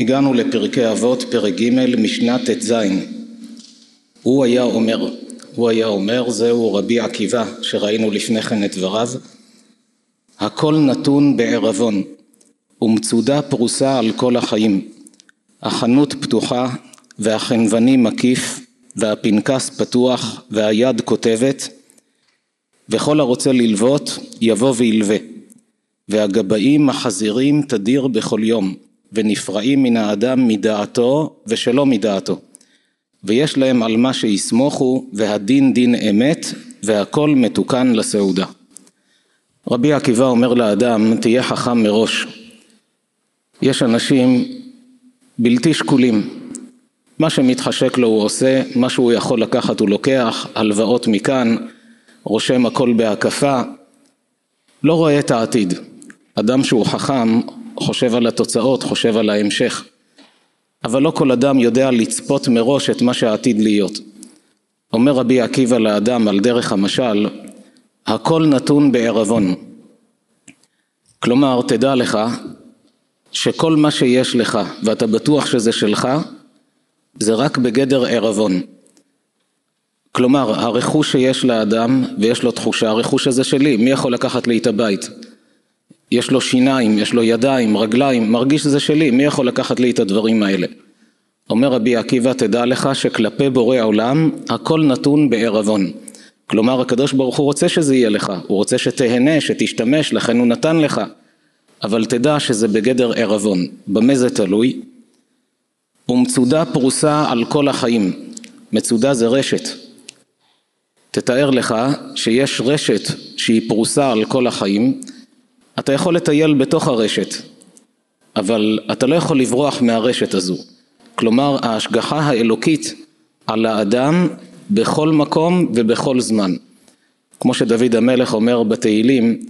הגענו לפרקי אבות, פרק ג', משנה ט"ז. הוא היה אומר, הוא היה אומר, זהו רבי עקיבא, שראינו לפני כן את דבריו, הכל נתון בערבון, ומצודה פרוסה על כל החיים. החנות פתוחה, והחנווני מקיף, והפנקס פתוח, והיד כותבת, וכל הרוצה ללוות, יבוא וילווה. והגבאים מחזירים תדיר בכל יום, ונפרעים מן האדם מדעתו ושלא מדעתו. ויש להם על מה שיסמוכו, והדין דין אמת, והכל מתוקן לסעודה. רבי עקיבא אומר לאדם, תהיה חכם מראש. יש אנשים בלתי שקולים. מה שמתחשק לו הוא עושה, מה שהוא יכול לקחת הוא לוקח, הלוואות מכאן, רושם הכל בהקפה, לא רואה את העתיד. אדם שהוא חכם חושב על התוצאות, חושב על ההמשך. אבל לא כל אדם יודע לצפות מראש את מה שעתיד להיות. אומר רבי עקיבא לאדם על דרך המשל, הכל נתון בערבון. כלומר, תדע לך שכל מה שיש לך ואתה בטוח שזה שלך, זה רק בגדר ערבון. כלומר, הרכוש שיש לאדם ויש לו תחושה, הרכוש הזה שלי, מי יכול לקחת לי את הבית? יש לו שיניים, יש לו ידיים, רגליים, מרגיש שזה שלי, מי יכול לקחת לי את הדברים האלה? אומר רבי עקיבא, תדע לך שכלפי בורא עולם הכל נתון בערבון. כלומר, הקדוש ברוך הוא רוצה שזה יהיה לך, הוא רוצה שתהנה, שתשתמש, לכן הוא נתן לך. אבל תדע שזה בגדר ערבון. במה זה תלוי? ומצודה פרוסה על כל החיים. מצודה זה רשת. תתאר לך שיש רשת שהיא פרוסה על כל החיים, אתה יכול לטייל בתוך הרשת, אבל אתה לא יכול לברוח מהרשת הזו. כלומר, ההשגחה האלוקית על האדם בכל מקום ובכל זמן. כמו שדוד המלך אומר בתהילים,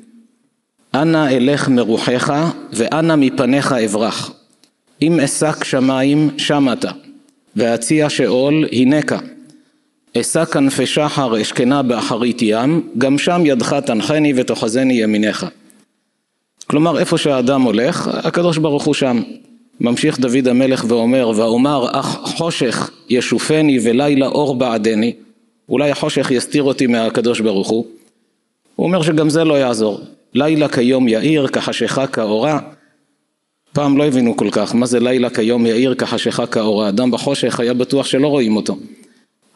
אנא אלך מרוחך ואנא מפניך אברח. אם אשק שמיים שמעת, ואציע שאול הנקה. אשא כנפי שחר אשכנה באחרית ים, גם שם ידך תנחני ותאחזני ימיניך. כלומר, איפה שהאדם הולך, הקדוש ברוך הוא שם. ממשיך דוד המלך ואומר, ואומר, אך חושך ישופני ולילה אור בעדני, אולי החושך יסתיר אותי מהקדוש ברוך הוא. הוא אומר שגם זה לא יעזור. לילה כיום יאיר, כחשיכה כאורה. פעם לא הבינו כל כך, מה זה לילה כיום יאיר, כחשיכה כאורה. אדם בחושך היה בטוח שלא רואים אותו.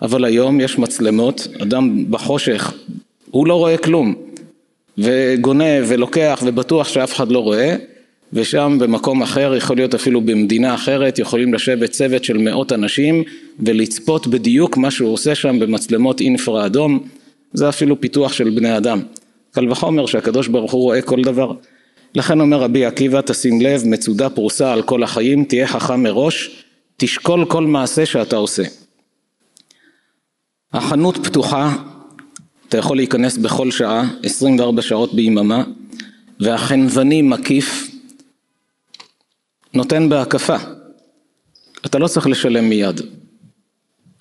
אבל היום יש מצלמות, אדם בחושך, הוא לא רואה כלום. וגונב ולוקח ובטוח שאף אחד לא רואה ושם במקום אחר, יכול להיות אפילו במדינה אחרת, יכולים לשבת צוות של מאות אנשים ולצפות בדיוק מה שהוא עושה שם במצלמות אינפרה אדום, זה אפילו פיתוח של בני אדם. קל וחומר שהקדוש ברוך הוא רואה כל דבר. לכן אומר רבי עקיבא, תשים לב, מצודה פרוסה על כל החיים, תהיה חכם מראש, תשקול כל מעשה שאתה עושה. החנות פתוחה, אתה יכול להיכנס בכל שעה, 24 שעות ביממה, והחנווני מקיף, נותן בהקפה. אתה לא צריך לשלם מיד.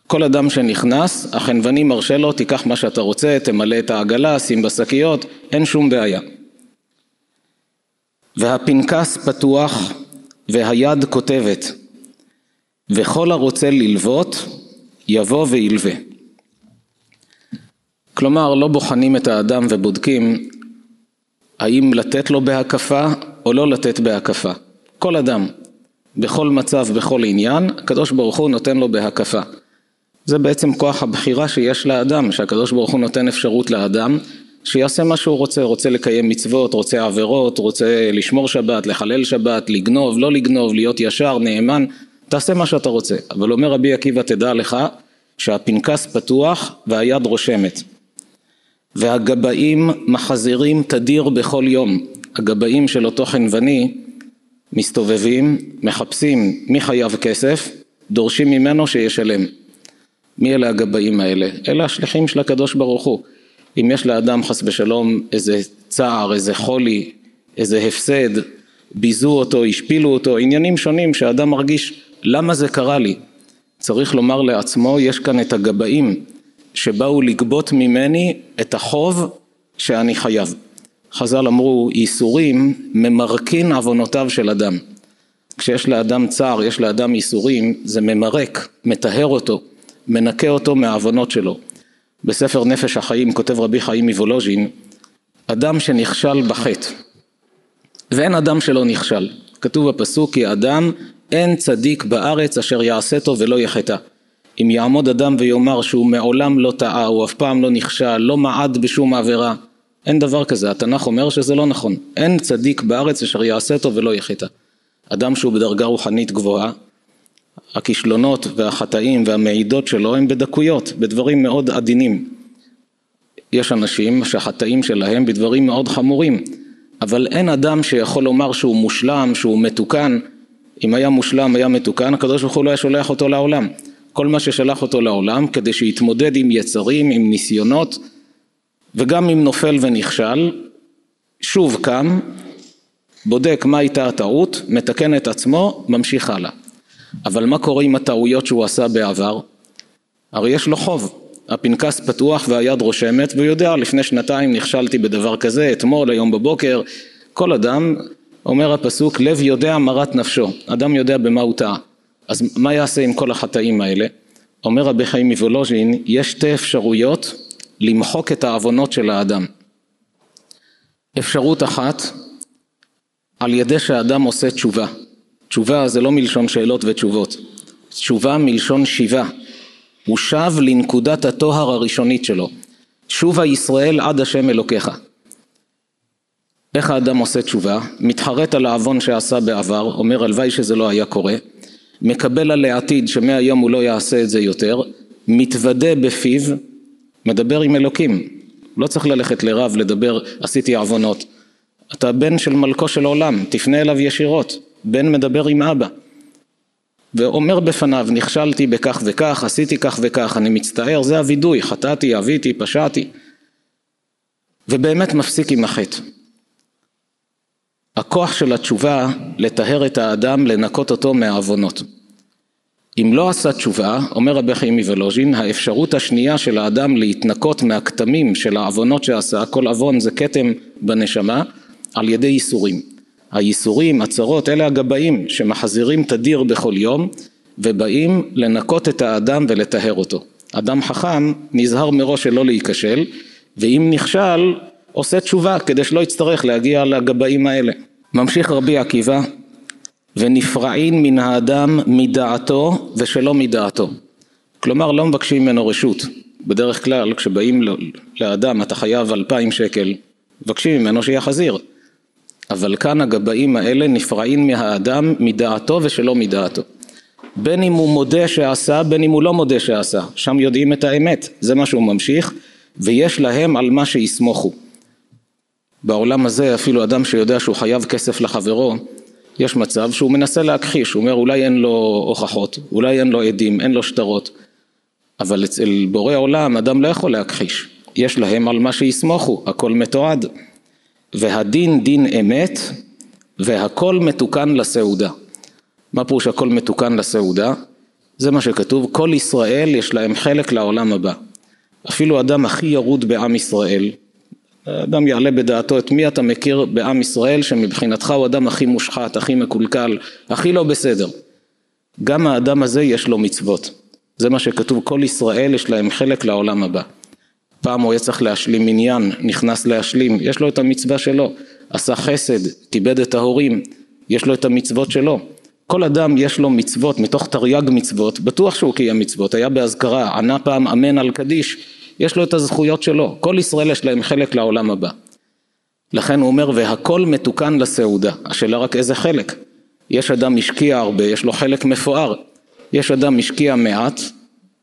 כל אדם שנכנס, החנווני מרשה לו, תיקח מה שאתה רוצה, תמלא את העגלה, שים בשקיות, אין שום בעיה. והפנקס פתוח והיד כותבת, וכל הרוצה ללוות, יבוא וילווה. כלומר, לא בוחנים את האדם ובודקים האם לתת לו בהקפה או לא לתת בהקפה. כל אדם, בכל מצב, בכל עניין, הקדוש ברוך הוא נותן לו בהקפה. זה בעצם כוח הבחירה שיש לאדם, שהקדוש ברוך הוא נותן אפשרות לאדם שיעשה מה שהוא רוצה, רוצה לקיים מצוות, רוצה עבירות, רוצה לשמור שבת, לחלל שבת, לגנוב, לא לגנוב, להיות ישר, נאמן, תעשה מה שאתה רוצה. אבל אומר רבי עקיבא, תדע לך שהפנקס פתוח והיד רושמת. והגבאים מחזירים תדיר בכל יום. הגבאים של אותו חנווני מסתובבים, מחפשים מי חייב כסף, דורשים ממנו שישלם. מי אלה הגבאים האלה? אלה השליחים של הקדוש ברוך הוא. אם יש לאדם חס ושלום איזה צער, איזה חולי, איזה הפסד, ביזו אותו, השפילו אותו, עניינים שונים שאדם מרגיש למה זה קרה לי. צריך לומר לעצמו, יש כאן את הגבאים שבאו לגבות ממני את החוב שאני חייב. חז"ל אמרו, ייסורים ממרקין עוונותיו של אדם. כשיש לאדם צער, יש לאדם ייסורים, זה ממרק, מטהר אותו, מנקה אותו מהעוונות שלו. בספר נפש החיים כותב רבי חיים מוולוז'ין, אדם שנכשל בחטא, ואין אדם שלא נכשל. כתוב בפסוק כי אדם אין צדיק בארץ אשר יעשה טוב ולא יחטא. אם יעמוד אדם ויאמר שהוא מעולם לא טעה, הוא אף פעם לא נכשל, לא מעד בשום עבירה, אין דבר כזה, התנ"ך אומר שזה לא נכון. אין צדיק בארץ אשר יעשה טוב ולא יחטא. אדם שהוא בדרגה רוחנית גבוהה, הכישלונות והחטאים והמעידות שלו הם בדקויות, בדברים מאוד עדינים. יש אנשים שהחטאים שלהם בדברים מאוד חמורים, אבל אין אדם שיכול לומר שהוא מושלם, שהוא מתוקן. אם היה מושלם, היה מתוקן, הקדוש ברוך הוא לא היה שולח אותו לעולם. כל מה ששלח אותו לעולם כדי שיתמודד עם יצרים, עם ניסיונות, וגם אם נופל ונכשל, שוב קם, בודק מה הייתה הטעות, מתקן את עצמו, ממשיך הלאה. אבל מה קורה עם הטעויות שהוא עשה בעבר? הרי יש לו חוב. הפנקס פתוח והיד רושמת והוא יודע לפני שנתיים נכשלתי בדבר כזה, אתמול, היום בבוקר. כל אדם, אומר הפסוק, לב יודע מרת נפשו. אדם יודע במה הוא טעה. אז מה יעשה עם כל החטאים האלה? אומר רבי חיים מוולוז'ין, יש שתי אפשרויות למחוק את העוונות של האדם. אפשרות אחת, על ידי שהאדם עושה תשובה. תשובה זה לא מלשון שאלות ותשובות, תשובה מלשון שיבה. הוא שב לנקודת הטוהר הראשונית שלו. שובה ישראל עד השם אלוקיך. איך האדם עושה תשובה? מתחרט על העוון שעשה בעבר, אומר הלוואי שזה לא היה קורה, מקבל על העתיד שמהיום הוא לא יעשה את זה יותר, מתוודה בפיו, מדבר עם אלוקים, לא צריך ללכת לרב לדבר עשיתי עוונות, אתה בן של מלכו של עולם, תפנה אליו ישירות, בן מדבר עם אבא. ואומר בפניו נכשלתי בכך וכך, עשיתי כך וכך, אני מצטער, זה הווידוי, חטאתי, אביתי, פשעתי. ובאמת מפסיק עם החטא. הכוח של התשובה לטהר את האדם, לנקות אותו מהעוונות. אם לא עשה תשובה, אומר רבי חיים מוולוז'ין, האפשרות השנייה של האדם להתנקות מהכתמים של העוונות שעשה, כל עוון זה כתם בנשמה, על ידי ייסורים. הייסורים, הצרות, אלה הגבאים שמחזירים תדיר בכל יום ובאים לנקות את האדם ולטהר אותו. אדם חכם נזהר מראש שלא להיכשל ואם נכשל עושה תשובה כדי שלא יצטרך להגיע לגבאים האלה. ממשיך רבי עקיבא ונפרעין מן האדם מדעתו ושלא מדעתו. כלומר לא מבקשים ממנו רשות. בדרך כלל כשבאים לאדם אתה חייב אלפיים שקל מבקשים ממנו שיחזיר אבל כאן הגבאים האלה נפרעים מהאדם מדעתו ושלא מדעתו. בין אם הוא מודה שעשה, בין אם הוא לא מודה שעשה. שם יודעים את האמת, זה מה שהוא ממשיך, ויש להם על מה שיסמוכו. בעולם הזה אפילו אדם שיודע שהוא חייב כסף לחברו, יש מצב שהוא מנסה להכחיש, הוא אומר אולי אין לו הוכחות, אולי אין לו עדים, אין לו שטרות, אבל אצל בורא עולם אדם לא יכול להכחיש, יש להם על מה שיסמוכו, הכל מתועד. והדין דין אמת והכל מתוקן לסעודה. מה פירוש הכל מתוקן לסעודה? זה מה שכתוב, כל ישראל יש להם חלק לעולם הבא. אפילו אדם הכי ירוד בעם ישראל, אדם יעלה בדעתו את מי אתה מכיר בעם ישראל שמבחינתך הוא אדם הכי מושחת, הכי מקולקל, הכי לא בסדר. גם האדם הזה יש לו מצוות. זה מה שכתוב, כל ישראל יש להם חלק לעולם הבא. פעם הוא היה צריך להשלים מניין, נכנס להשלים, יש לו את המצווה שלו, עשה חסד, כיבד את ההורים, יש לו את המצוות שלו. כל אדם יש לו מצוות, מתוך תרי"ג מצוות, בטוח שהוא קיים מצוות, היה באזכרה, ענה פעם אמן על קדיש, יש לו את הזכויות שלו, כל ישראל יש להם חלק לעולם הבא. לכן הוא אומר, והכל מתוקן לסעודה, השאלה רק איזה חלק. יש אדם משקיע הרבה, יש לו חלק מפואר, יש אדם משקיע מעט,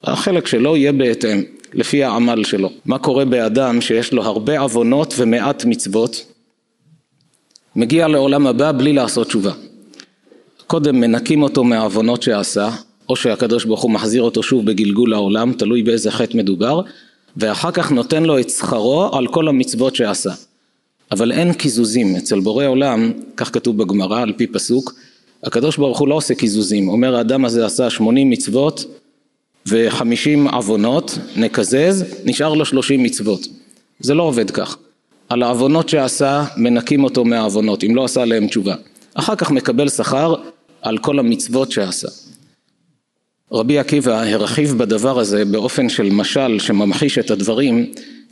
החלק שלו יהיה בהתאם. לפי העמל שלו. מה קורה באדם שיש לו הרבה עוונות ומעט מצוות? מגיע לעולם הבא בלי לעשות תשובה. קודם מנקים אותו מהעוונות שעשה, או שהקדוש ברוך הוא מחזיר אותו שוב בגלגול העולם, תלוי באיזה חטא מדובר, ואחר כך נותן לו את שכרו על כל המצוות שעשה. אבל אין קיזוזים, אצל בורא עולם, כך כתוב בגמרא על פי פסוק, הקדוש ברוך הוא לא עושה קיזוזים, אומר האדם הזה עשה שמונים מצוות וחמישים עוונות, נקזז, נשאר לו שלושים מצוות. זה לא עובד כך. על העוונות שעשה, מנקים אותו מהעוונות, אם לא עשה להם תשובה. אחר כך מקבל שכר על כל המצוות שעשה. רבי עקיבא הרחיב בדבר הזה באופן של משל שממחיש את הדברים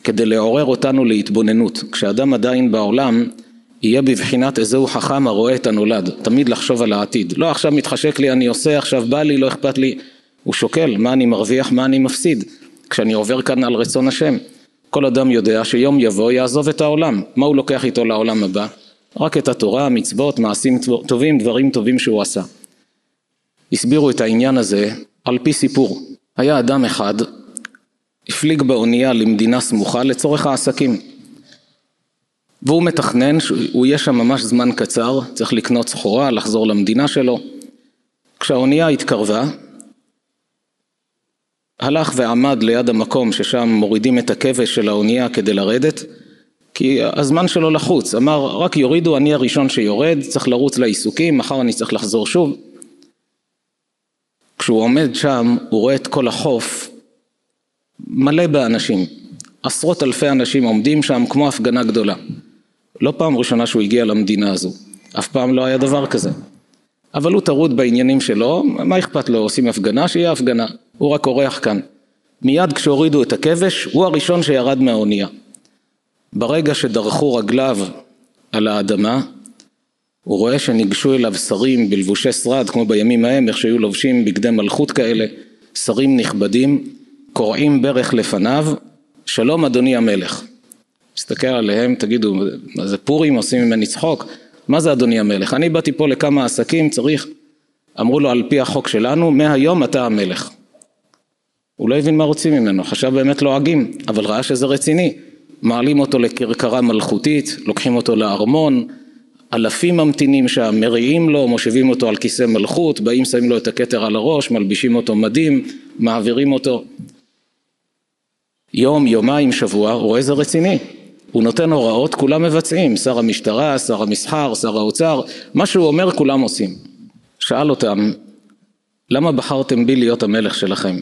כדי לעורר אותנו להתבוננות. כשאדם עדיין בעולם יהיה בבחינת איזהו חכם הרואה את הנולד, תמיד לחשוב על העתיד. לא עכשיו מתחשק לי, אני עושה, עכשיו בא לי, לא אכפת לי. הוא שוקל מה אני מרוויח, מה אני מפסיד, כשאני עובר כאן על רצון השם. כל אדם יודע שיום יבוא יעזוב את העולם. מה הוא לוקח איתו לעולם הבא? רק את התורה, מצוות, מעשים טובים, דברים טובים שהוא עשה. הסבירו את העניין הזה על פי סיפור. היה אדם אחד, הפליג באונייה למדינה סמוכה לצורך העסקים. והוא מתכנן שהוא יהיה שם ממש זמן קצר, צריך לקנות סחורה, לחזור למדינה שלו. כשהאונייה התקרבה, הלך ועמד ליד המקום ששם מורידים את הכבש של האונייה כדי לרדת, כי הזמן שלו לחוץ, אמר רק יורידו, אני הראשון שיורד, צריך לרוץ לעיסוקים, מחר אני צריך לחזור שוב. כשהוא עומד שם, הוא רואה את כל החוף מלא באנשים, עשרות אלפי אנשים עומדים שם כמו הפגנה גדולה. לא פעם ראשונה שהוא הגיע למדינה הזו, אף פעם לא היה דבר כזה. אבל הוא טרוד בעניינים שלו, מה אכפת לו, עושים הפגנה, שיהיה הפגנה, הוא רק אורח כאן. מיד כשהורידו את הכבש, הוא הראשון שירד מהאונייה. ברגע שדרכו רגליו על האדמה, הוא רואה שניגשו אליו שרים בלבושי שרד, כמו בימים ההם, איך שהיו לובשים בגדי מלכות כאלה, שרים נכבדים, קורעים ברך לפניו, שלום אדוני המלך. מסתכל עליהם, תגידו, מה זה פורים, עושים ממני צחוק? מה זה אדוני המלך? אני באתי פה לכמה עסקים, צריך... אמרו לו, על פי החוק שלנו, מהיום אתה המלך. הוא לא הבין מה רוצים ממנו, חשב באמת לועגים, לא אבל ראה שזה רציני. מעלים אותו לכרכרה מלכותית, לוקחים אותו לארמון, אלפים ממתינים שם, מריעים לו, מושיבים אותו על כיסא מלכות, באים שמים לו את הכתר על הראש, מלבישים אותו מדים, מעבירים אותו. יום, יומיים, שבוע, רואה זה רציני. הוא נותן הוראות, כולם מבצעים, שר המשטרה, שר המסחר, שר האוצר, מה שהוא אומר כולם עושים. שאל אותם, למה בחרתם בי להיות המלך שלכם?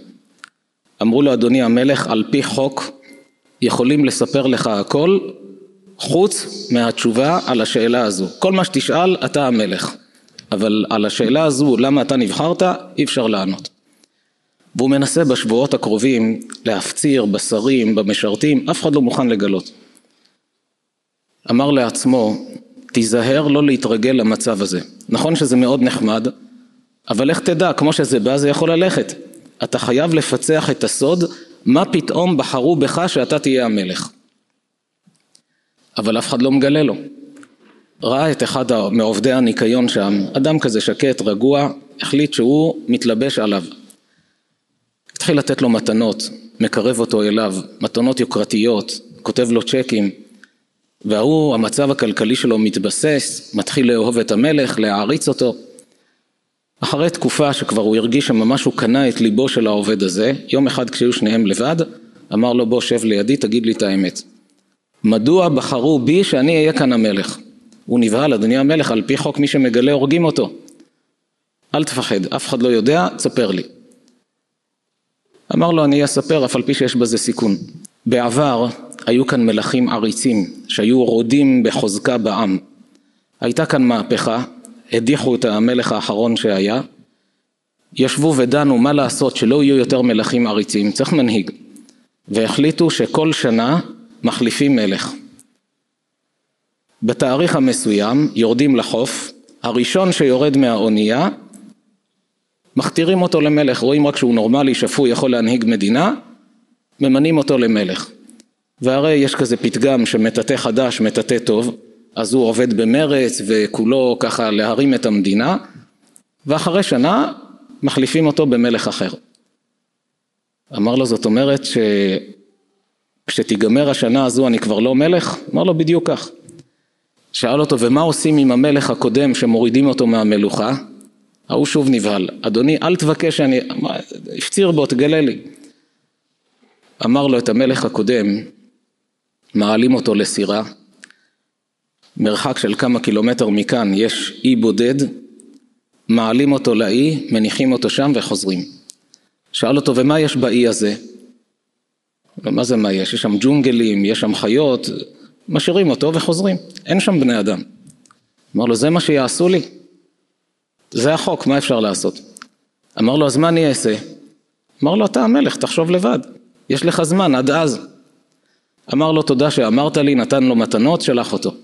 אמרו לו, אדוני המלך, על פי חוק יכולים לספר לך הכל חוץ מהתשובה על השאלה הזו. כל מה שתשאל, אתה המלך. אבל על השאלה הזו, למה אתה נבחרת, אי אפשר לענות. והוא מנסה בשבועות הקרובים להפציר בשרים, במשרתים, אף אחד לא מוכן לגלות. אמר לעצמו, תיזהר לא להתרגל למצב הזה. נכון שזה מאוד נחמד, אבל איך תדע, כמו שזה בא זה יכול ללכת. אתה חייב לפצח את הסוד, מה פתאום בחרו בך שאתה תהיה המלך. אבל אף אחד לא מגלה לו. ראה את אחד מעובדי הניקיון שם, אדם כזה שקט, רגוע, החליט שהוא מתלבש עליו. התחיל לתת לו מתנות, מקרב אותו אליו, מתנות יוקרתיות, כותב לו צ'קים, וההוא, המצב הכלכלי שלו מתבסס, מתחיל לאהוב את המלך, להעריץ אותו. אחרי תקופה שכבר הוא הרגיש שממש הוא קנה את ליבו של העובד הזה, יום אחד כשהיו שניהם לבד, אמר לו בוא שב לידי תגיד לי את האמת. מדוע בחרו בי שאני אהיה כאן המלך? הוא נבהל, אדוני המלך, על פי חוק מי שמגלה הורגים אותו. אל תפחד, אף אחד לא יודע, תספר לי. אמר לו אני אספר אף על פי שיש בזה סיכון. בעבר היו כאן מלכים עריצים שהיו רודים בחוזקה בעם. הייתה כאן מהפכה, הדיחו את המלך האחרון שהיה, ישבו ודנו מה לעשות שלא יהיו יותר מלכים עריצים, צריך מנהיג. והחליטו שכל שנה מחליפים מלך. בתאריך המסוים יורדים לחוף, הראשון שיורד מהאונייה מכתירים אותו למלך, רואים רק שהוא נורמלי, שפוי, יכול להנהיג מדינה, ממנים אותו למלך. והרי יש כזה פתגם שמטאטא חדש מטאטא טוב, אז הוא עובד במרץ וכולו ככה להרים את המדינה, ואחרי שנה מחליפים אותו במלך אחר. אמר לו זאת אומרת שכשתיגמר השנה הזו אני כבר לא מלך? אמר לו בדיוק כך. שאל אותו ומה עושים עם המלך הקודם שמורידים אותו מהמלוכה? ההוא שוב נבהל, אדוני אל תבקש שאני, הפציר בו תגלה לי. אמר לו את המלך הקודם, מעלים אותו לסירה, מרחק של כמה קילומטר מכאן יש אי בודד, מעלים אותו לאי, מניחים אותו שם וחוזרים. שאל אותו, ומה יש באי הזה? מה זה מה יש? יש שם ג'ונגלים, יש שם חיות, משאירים אותו וחוזרים, אין שם בני אדם. אמר לו, זה מה שיעשו לי? זה החוק, מה אפשר לעשות? אמר לו, אז מה אני אעשה? אמר לו, אתה המלך, תחשוב לבד, יש לך זמן עד אז. אמר לו, תודה שאמרת לי, נתן לו מתנות, שלח אותו.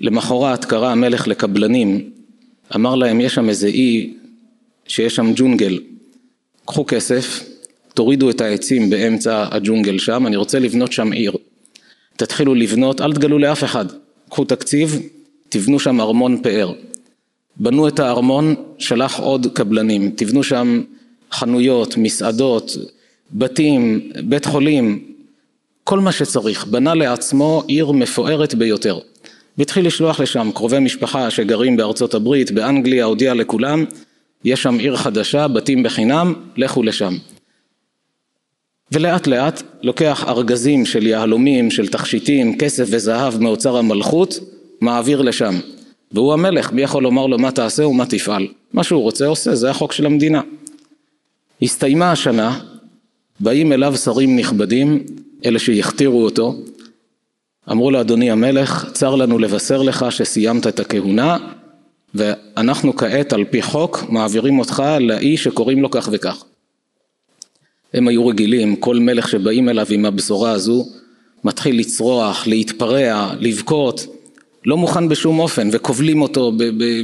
למחרת קרא המלך לקבלנים, אמר להם, יש שם איזה אי שיש שם ג'ונגל, קחו כסף, תורידו את העצים באמצע הג'ונגל שם, אני רוצה לבנות שם עיר. תתחילו לבנות, אל תגלו לאף אחד, קחו תקציב, תבנו שם ארמון פאר. בנו את הארמון, שלח עוד קבלנים, תבנו שם חנויות, מסעדות, בתים, בית חולים, כל מה שצריך, בנה לעצמו עיר מפוארת ביותר. והתחיל לשלוח לשם קרובי משפחה שגרים בארצות הברית, באנגליה, הודיע לכולם, יש שם עיר חדשה, בתים בחינם, לכו לשם. ולאט לאט לוקח ארגזים של יהלומים, של תכשיטים, כסף וזהב מאוצר המלכות, מעביר לשם. והוא המלך, מי יכול לומר לו מה תעשה ומה תפעל? מה שהוא רוצה עושה, זה החוק של המדינה. הסתיימה השנה, באים אליו שרים נכבדים, אלה שהכתירו אותו, אמרו לו אדוני המלך, צר לנו לבשר לך שסיימת את הכהונה ואנחנו כעת על פי חוק מעבירים אותך לאיש שקוראים לו כך וכך. הם היו רגילים, כל מלך שבאים אליו עם הבשורה הזו מתחיל לצרוח, להתפרע, לבכות, לא מוכן בשום אופן וכובלים אותו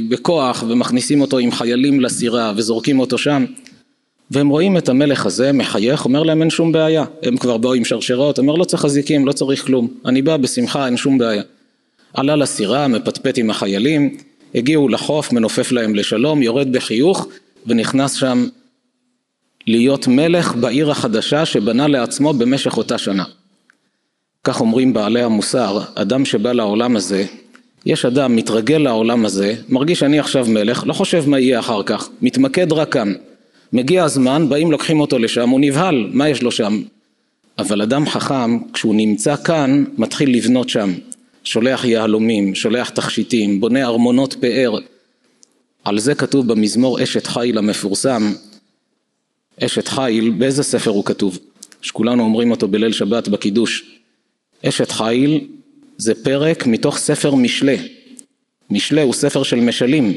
בכוח ומכניסים אותו עם חיילים לסירה וזורקים אותו שם. והם רואים את המלך הזה מחייך, אומר להם אין שום בעיה, הם כבר באו עם שרשרות, אומר לא צריך אזיקים, לא צריך כלום, אני בא בשמחה, אין שום בעיה. עלה לסירה, מפטפט עם החיילים, הגיעו לחוף, מנופף להם לשלום, יורד בחיוך ונכנס שם להיות מלך בעיר החדשה שבנה לעצמו במשך אותה שנה. כך אומרים בעלי המוסר, אדם שבא לעולם הזה, יש אדם מתרגל לעולם הזה, מרגיש אני עכשיו מלך, לא חושב מה יהיה אחר כך, מתמקד רק כאן. מגיע הזמן, באים לוקחים אותו לשם, הוא נבהל, מה יש לו שם? אבל אדם חכם, כשהוא נמצא כאן, מתחיל לבנות שם. שולח יהלומים, שולח תכשיטים, בונה ארמונות פאר. על זה כתוב במזמור אשת חיל המפורסם. אשת חיל, באיזה ספר הוא כתוב? שכולנו אומרים אותו בליל שבת בקידוש. אשת חיל זה פרק מתוך ספר משלי. משלי הוא ספר של משלים.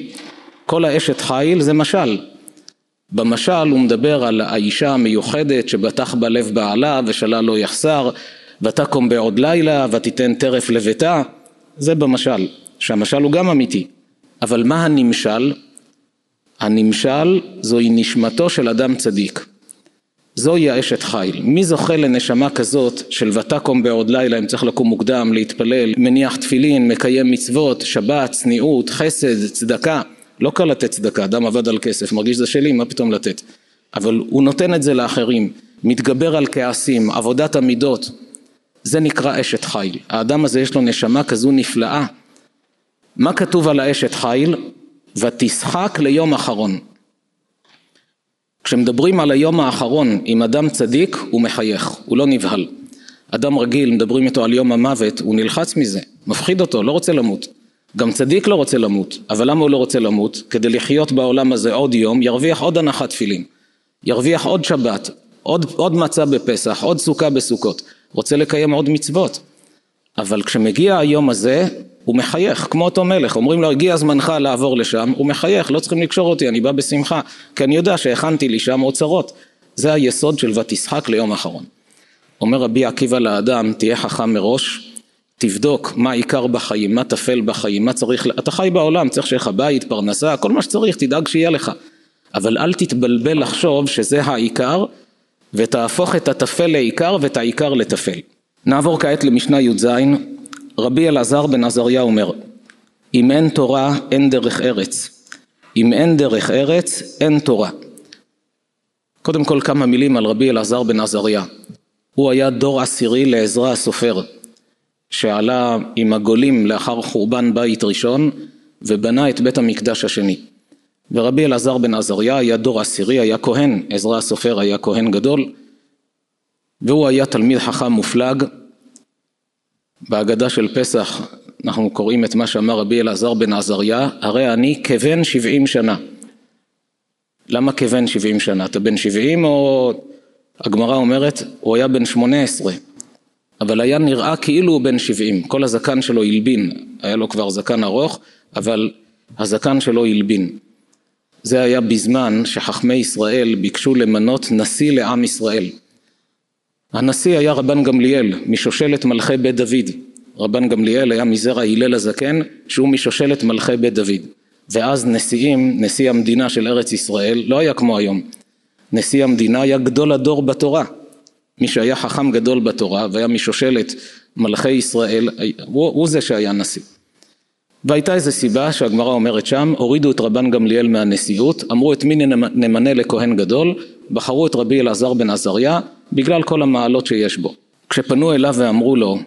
כל האשת חיל זה משל. במשל הוא מדבר על האישה המיוחדת שבטח בלב בעלה ושלל לא יחסר ותקום בעוד לילה ותיתן טרף לביתה זה במשל, שהמשל הוא גם אמיתי אבל מה הנמשל? הנמשל זוהי נשמתו של אדם צדיק זוהי האשת חיל. מי זוכה לנשמה כזאת של ותקום בעוד לילה אם צריך לקום מוקדם, להתפלל, מניח תפילין, מקיים מצוות, שבת, צניעות, חסד, צדקה לא קל לתת צדקה, אדם עבד על כסף, מרגיש זה שלי, מה פתאום לתת? אבל הוא נותן את זה לאחרים, מתגבר על כעסים, עבודת המידות, זה נקרא אשת חיל. האדם הזה יש לו נשמה כזו נפלאה. מה כתוב על האשת חיל? ותשחק ליום אחרון. כשמדברים על היום האחרון עם אדם צדיק, הוא מחייך, הוא לא נבהל. אדם רגיל, מדברים איתו על יום המוות, הוא נלחץ מזה, מפחיד אותו, לא רוצה למות. גם צדיק לא רוצה למות, אבל למה הוא לא רוצה למות? כדי לחיות בעולם הזה עוד יום, ירוויח עוד הנחת תפילין, ירוויח עוד שבת, עוד, עוד מצה בפסח, עוד סוכה בסוכות, רוצה לקיים עוד מצוות. אבל כשמגיע היום הזה, הוא מחייך, כמו אותו מלך, אומרים לו הגיע זמנך לעבור לשם, הוא מחייך, לא צריכים לקשור אותי, אני בא בשמחה, כי אני יודע שהכנתי לי שם אוצרות. זה היסוד של ותשחק ליום אחרון. אומר רבי עקיבא לאדם, תהיה חכם מראש, תבדוק מה העיקר בחיים, מה טפל בחיים, מה צריך, אתה חי בעולם, צריך שיהיה לך בית, פרנסה, כל מה שצריך, תדאג שיהיה לך. אבל אל תתבלבל לחשוב שזה העיקר, ותהפוך את הטפל לעיקר ואת העיקר לטפל. נעבור כעת למשנה י"ז, רבי אלעזר בן עזריה אומר, אם אין תורה אין דרך ארץ, אם אין דרך ארץ אין תורה. קודם כל כמה מילים על רבי אלעזר בן עזריה. הוא היה דור עשירי לעזרא הסופר. שעלה עם הגולים לאחר חורבן בית ראשון ובנה את בית המקדש השני. ורבי אלעזר בן עזריה היה דור עשירי, היה כהן, עזרא הסופר היה כהן גדול והוא היה תלמיד חכם מופלג. בהגדה של פסח אנחנו קוראים את מה שאמר רבי אלעזר בן עזריה, הרי אני כבן שבעים שנה. למה כבן שבעים שנה? אתה בן שבעים או... הגמרא אומרת, הוא היה בן שמונה עשרה. אבל היה נראה כאילו הוא בן שבעים, כל הזקן שלו הלבין, היה לו כבר זקן ארוך, אבל הזקן שלו הלבין. זה היה בזמן שחכמי ישראל ביקשו למנות נשיא לעם ישראל. הנשיא היה רבן גמליאל, משושלת מלכי בית דוד. רבן גמליאל היה מזרע הלל הזקן, שהוא משושלת מלכי בית דוד. ואז נשיאים, נשיא המדינה של ארץ ישראל, לא היה כמו היום. נשיא המדינה היה גדול הדור בתורה. מי שהיה חכם גדול בתורה והיה משושלת מלכי ישראל, הוא, הוא זה שהיה נשיא. והייתה איזו סיבה שהגמרא אומרת שם, הורידו את רבן גמליאל מהנשיאות, אמרו את מי נמנה לכהן גדול, בחרו את רבי אלעזר בן עזריה, בגלל כל המעלות שיש בו. כשפנו אליו ואמרו לו,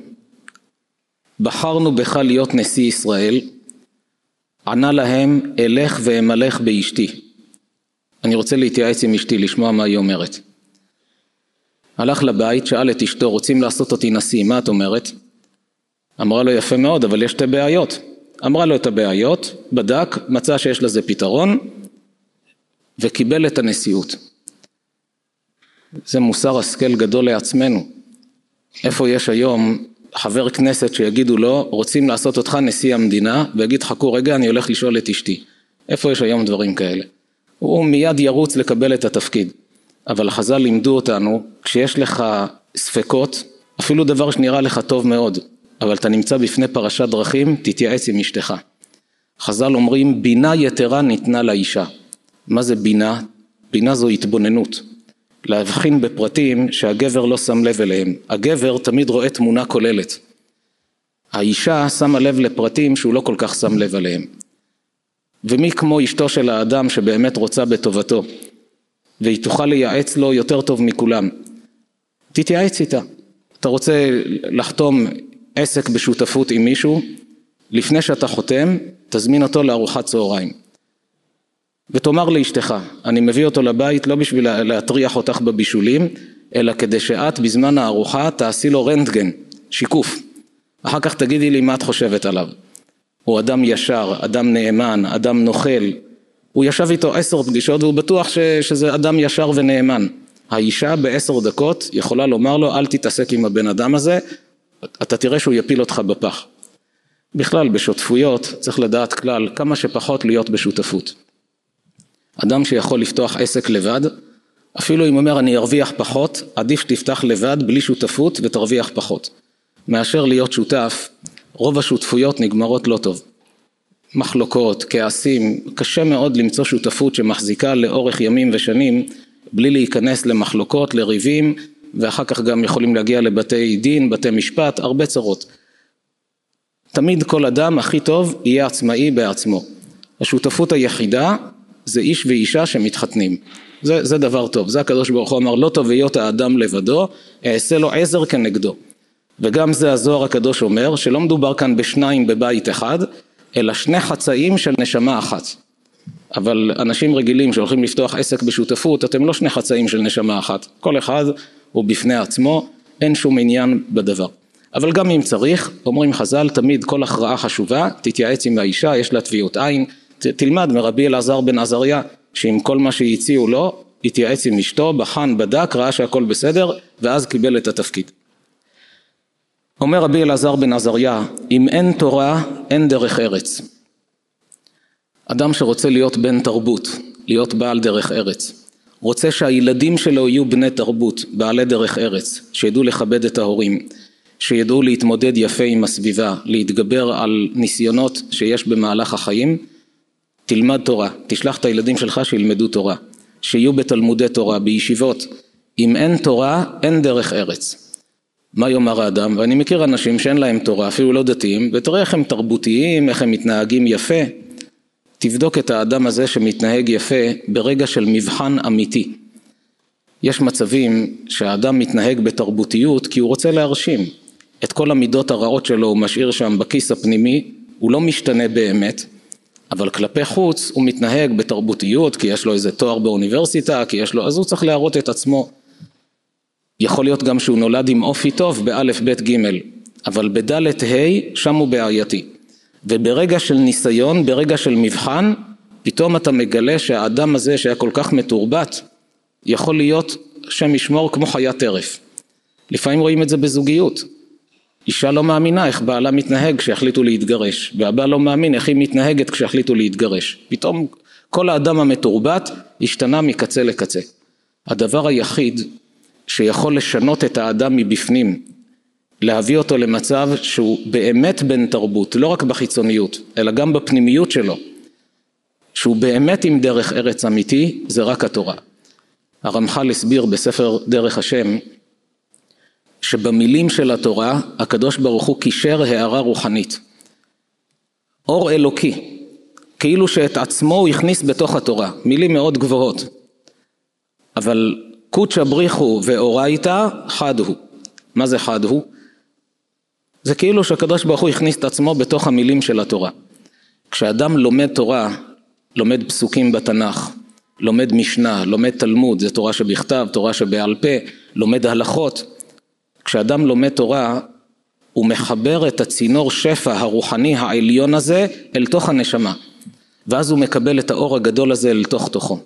בחרנו בך להיות נשיא ישראל, ענה להם, אלך ואמלך באשתי. אני רוצה להתייעץ עם אשתי, לשמוע מה היא אומרת. הלך לבית, שאל את אשתו, רוצים לעשות אותי נשיא, מה את אומרת? אמרה לו, יפה מאוד, אבל יש שתי בעיות. אמרה לו את הבעיות, בדק, מצא שיש לזה פתרון, וקיבל את הנשיאות. זה מוסר השכל גדול לעצמנו. איפה יש היום חבר כנסת שיגידו לו, רוצים לעשות אותך נשיא המדינה, ויגיד חכו רגע אני הולך לשאול את אשתי. איפה יש היום דברים כאלה? הוא מיד ירוץ לקבל את התפקיד. אבל חז"ל לימדו אותנו, כשיש לך ספקות, אפילו דבר שנראה לך טוב מאוד, אבל אתה נמצא בפני פרשת דרכים, תתייעץ עם אשתך. חז"ל אומרים, בינה יתרה ניתנה לאישה. מה זה בינה? בינה זו התבוננות. להבחין בפרטים שהגבר לא שם לב אליהם. הגבר תמיד רואה תמונה כוללת. האישה שמה לב לפרטים שהוא לא כל כך שם לב אליהם. ומי כמו אשתו של האדם שבאמת רוצה בטובתו, והיא תוכל לייעץ לו יותר טוב מכולם. תתייעץ איתה. אתה רוצה לחתום עסק בשותפות עם מישהו, לפני שאתה חותם, תזמין אותו לארוחת צהריים. ותאמר לאשתך, אני מביא אותו לבית לא בשביל להטריח אותך בבישולים, אלא כדי שאת בזמן הארוחה תעשי לו רנטגן, שיקוף. אחר כך תגידי לי מה את חושבת עליו. הוא אדם ישר, אדם נאמן, אדם נוכל. הוא ישב איתו עשר פגישות והוא בטוח ש, שזה אדם ישר ונאמן. האישה בעשר דקות יכולה לומר לו אל תתעסק עם הבן אדם הזה, אתה תראה שהוא יפיל אותך בפח. בכלל בשותפויות צריך לדעת כלל כמה שפחות להיות בשותפות. אדם שיכול לפתוח עסק לבד, אפילו אם אומר אני ארוויח פחות, עדיף שתפתח לבד בלי שותפות ותרוויח פחות. מאשר להיות שותף, רוב השותפויות נגמרות לא טוב. מחלוקות, כעסים, קשה מאוד למצוא שותפות שמחזיקה לאורך ימים ושנים בלי להיכנס למחלוקות, לריבים, ואחר כך גם יכולים להגיע לבתי דין, בתי משפט, הרבה צרות. תמיד כל אדם הכי טוב יהיה עצמאי בעצמו. השותפות היחידה זה איש ואישה שמתחתנים. זה, זה דבר טוב, זה הקדוש ברוך הוא אמר לא טוב היות האדם לבדו, אעשה לו עזר כנגדו. וגם זה הזוהר הקדוש אומר שלא מדובר כאן בשניים בבית אחד, אלא שני חצאים של נשמה אחת. אבל אנשים רגילים שהולכים לפתוח עסק בשותפות, אתם לא שני חצאים של נשמה אחת, כל אחד הוא בפני עצמו, אין שום עניין בדבר. אבל גם אם צריך, אומרים חז"ל, תמיד כל הכרעה חשובה, תתייעץ עם האישה, יש לה תביעות עין, תלמד מרבי אלעזר בן עזריה, שעם כל מה שהציעו לו, התייעץ עם אשתו, בחן, בדק, ראה שהכל בסדר, ואז קיבל את התפקיד. אומר רבי אלעזר בן עזריה, אם אין תורה, אין דרך ארץ. אדם שרוצה להיות בן תרבות, להיות בעל דרך ארץ, רוצה שהילדים שלו יהיו בני תרבות, בעלי דרך ארץ, שידעו לכבד את ההורים, שידעו להתמודד יפה עם הסביבה, להתגבר על ניסיונות שיש במהלך החיים, תלמד תורה, תשלח את הילדים שלך שילמדו תורה, שיהיו בתלמודי תורה, בישיבות. אם אין תורה, אין דרך ארץ. מה יאמר האדם? ואני מכיר אנשים שאין להם תורה, אפילו לא דתיים, ותראה איך הם תרבותיים, איך הם מתנהגים יפה. תבדוק את האדם הזה שמתנהג יפה ברגע של מבחן אמיתי. יש מצבים שהאדם מתנהג בתרבותיות כי הוא רוצה להרשים. את כל המידות הרעות שלו הוא משאיר שם בכיס הפנימי, הוא לא משתנה באמת, אבל כלפי חוץ הוא מתנהג בתרבותיות כי יש לו איזה תואר באוניברסיטה, כי יש לו, אז הוא צריך להראות את עצמו. יכול להיות גם שהוא נולד עם אופי טוב באלף בית גימל, אבל בדלת ה' שם הוא בעייתי. וברגע של ניסיון, ברגע של מבחן, פתאום אתה מגלה שהאדם הזה שהיה כל כך מתורבת, יכול להיות, השם ישמור, כמו חיית טרף. לפעמים רואים את זה בזוגיות. אישה לא מאמינה איך בעלה מתנהג כשהחליטו להתגרש, והבעל לא מאמין איך היא מתנהגת כשהחליטו להתגרש. פתאום כל האדם המתורבת השתנה מקצה לקצה. הדבר היחיד שיכול לשנות את האדם מבפנים, להביא אותו למצב שהוא באמת בן תרבות, לא רק בחיצוניות, אלא גם בפנימיות שלו, שהוא באמת עם דרך ארץ אמיתי, זה רק התורה. הרמח"ל הסביר בספר דרך השם שבמילים של התורה הקדוש ברוך הוא קישר הערה רוחנית. אור אלוקי, כאילו שאת עצמו הוא הכניס בתוך התורה, מילים מאוד גבוהות. אבל קודשא בריחו ואורייתא חד הוא. מה זה חד הוא? זה כאילו שהקדוש ברוך הוא הכניס את עצמו בתוך המילים של התורה. כשאדם לומד תורה, לומד פסוקים בתנ"ך, לומד משנה, לומד תלמוד, זה תורה שבכתב, תורה שבעל פה, לומד הלכות. כשאדם לומד תורה, הוא מחבר את הצינור שפע הרוחני העליון הזה אל תוך הנשמה. ואז הוא מקבל את האור הגדול הזה אל תוך תוכו.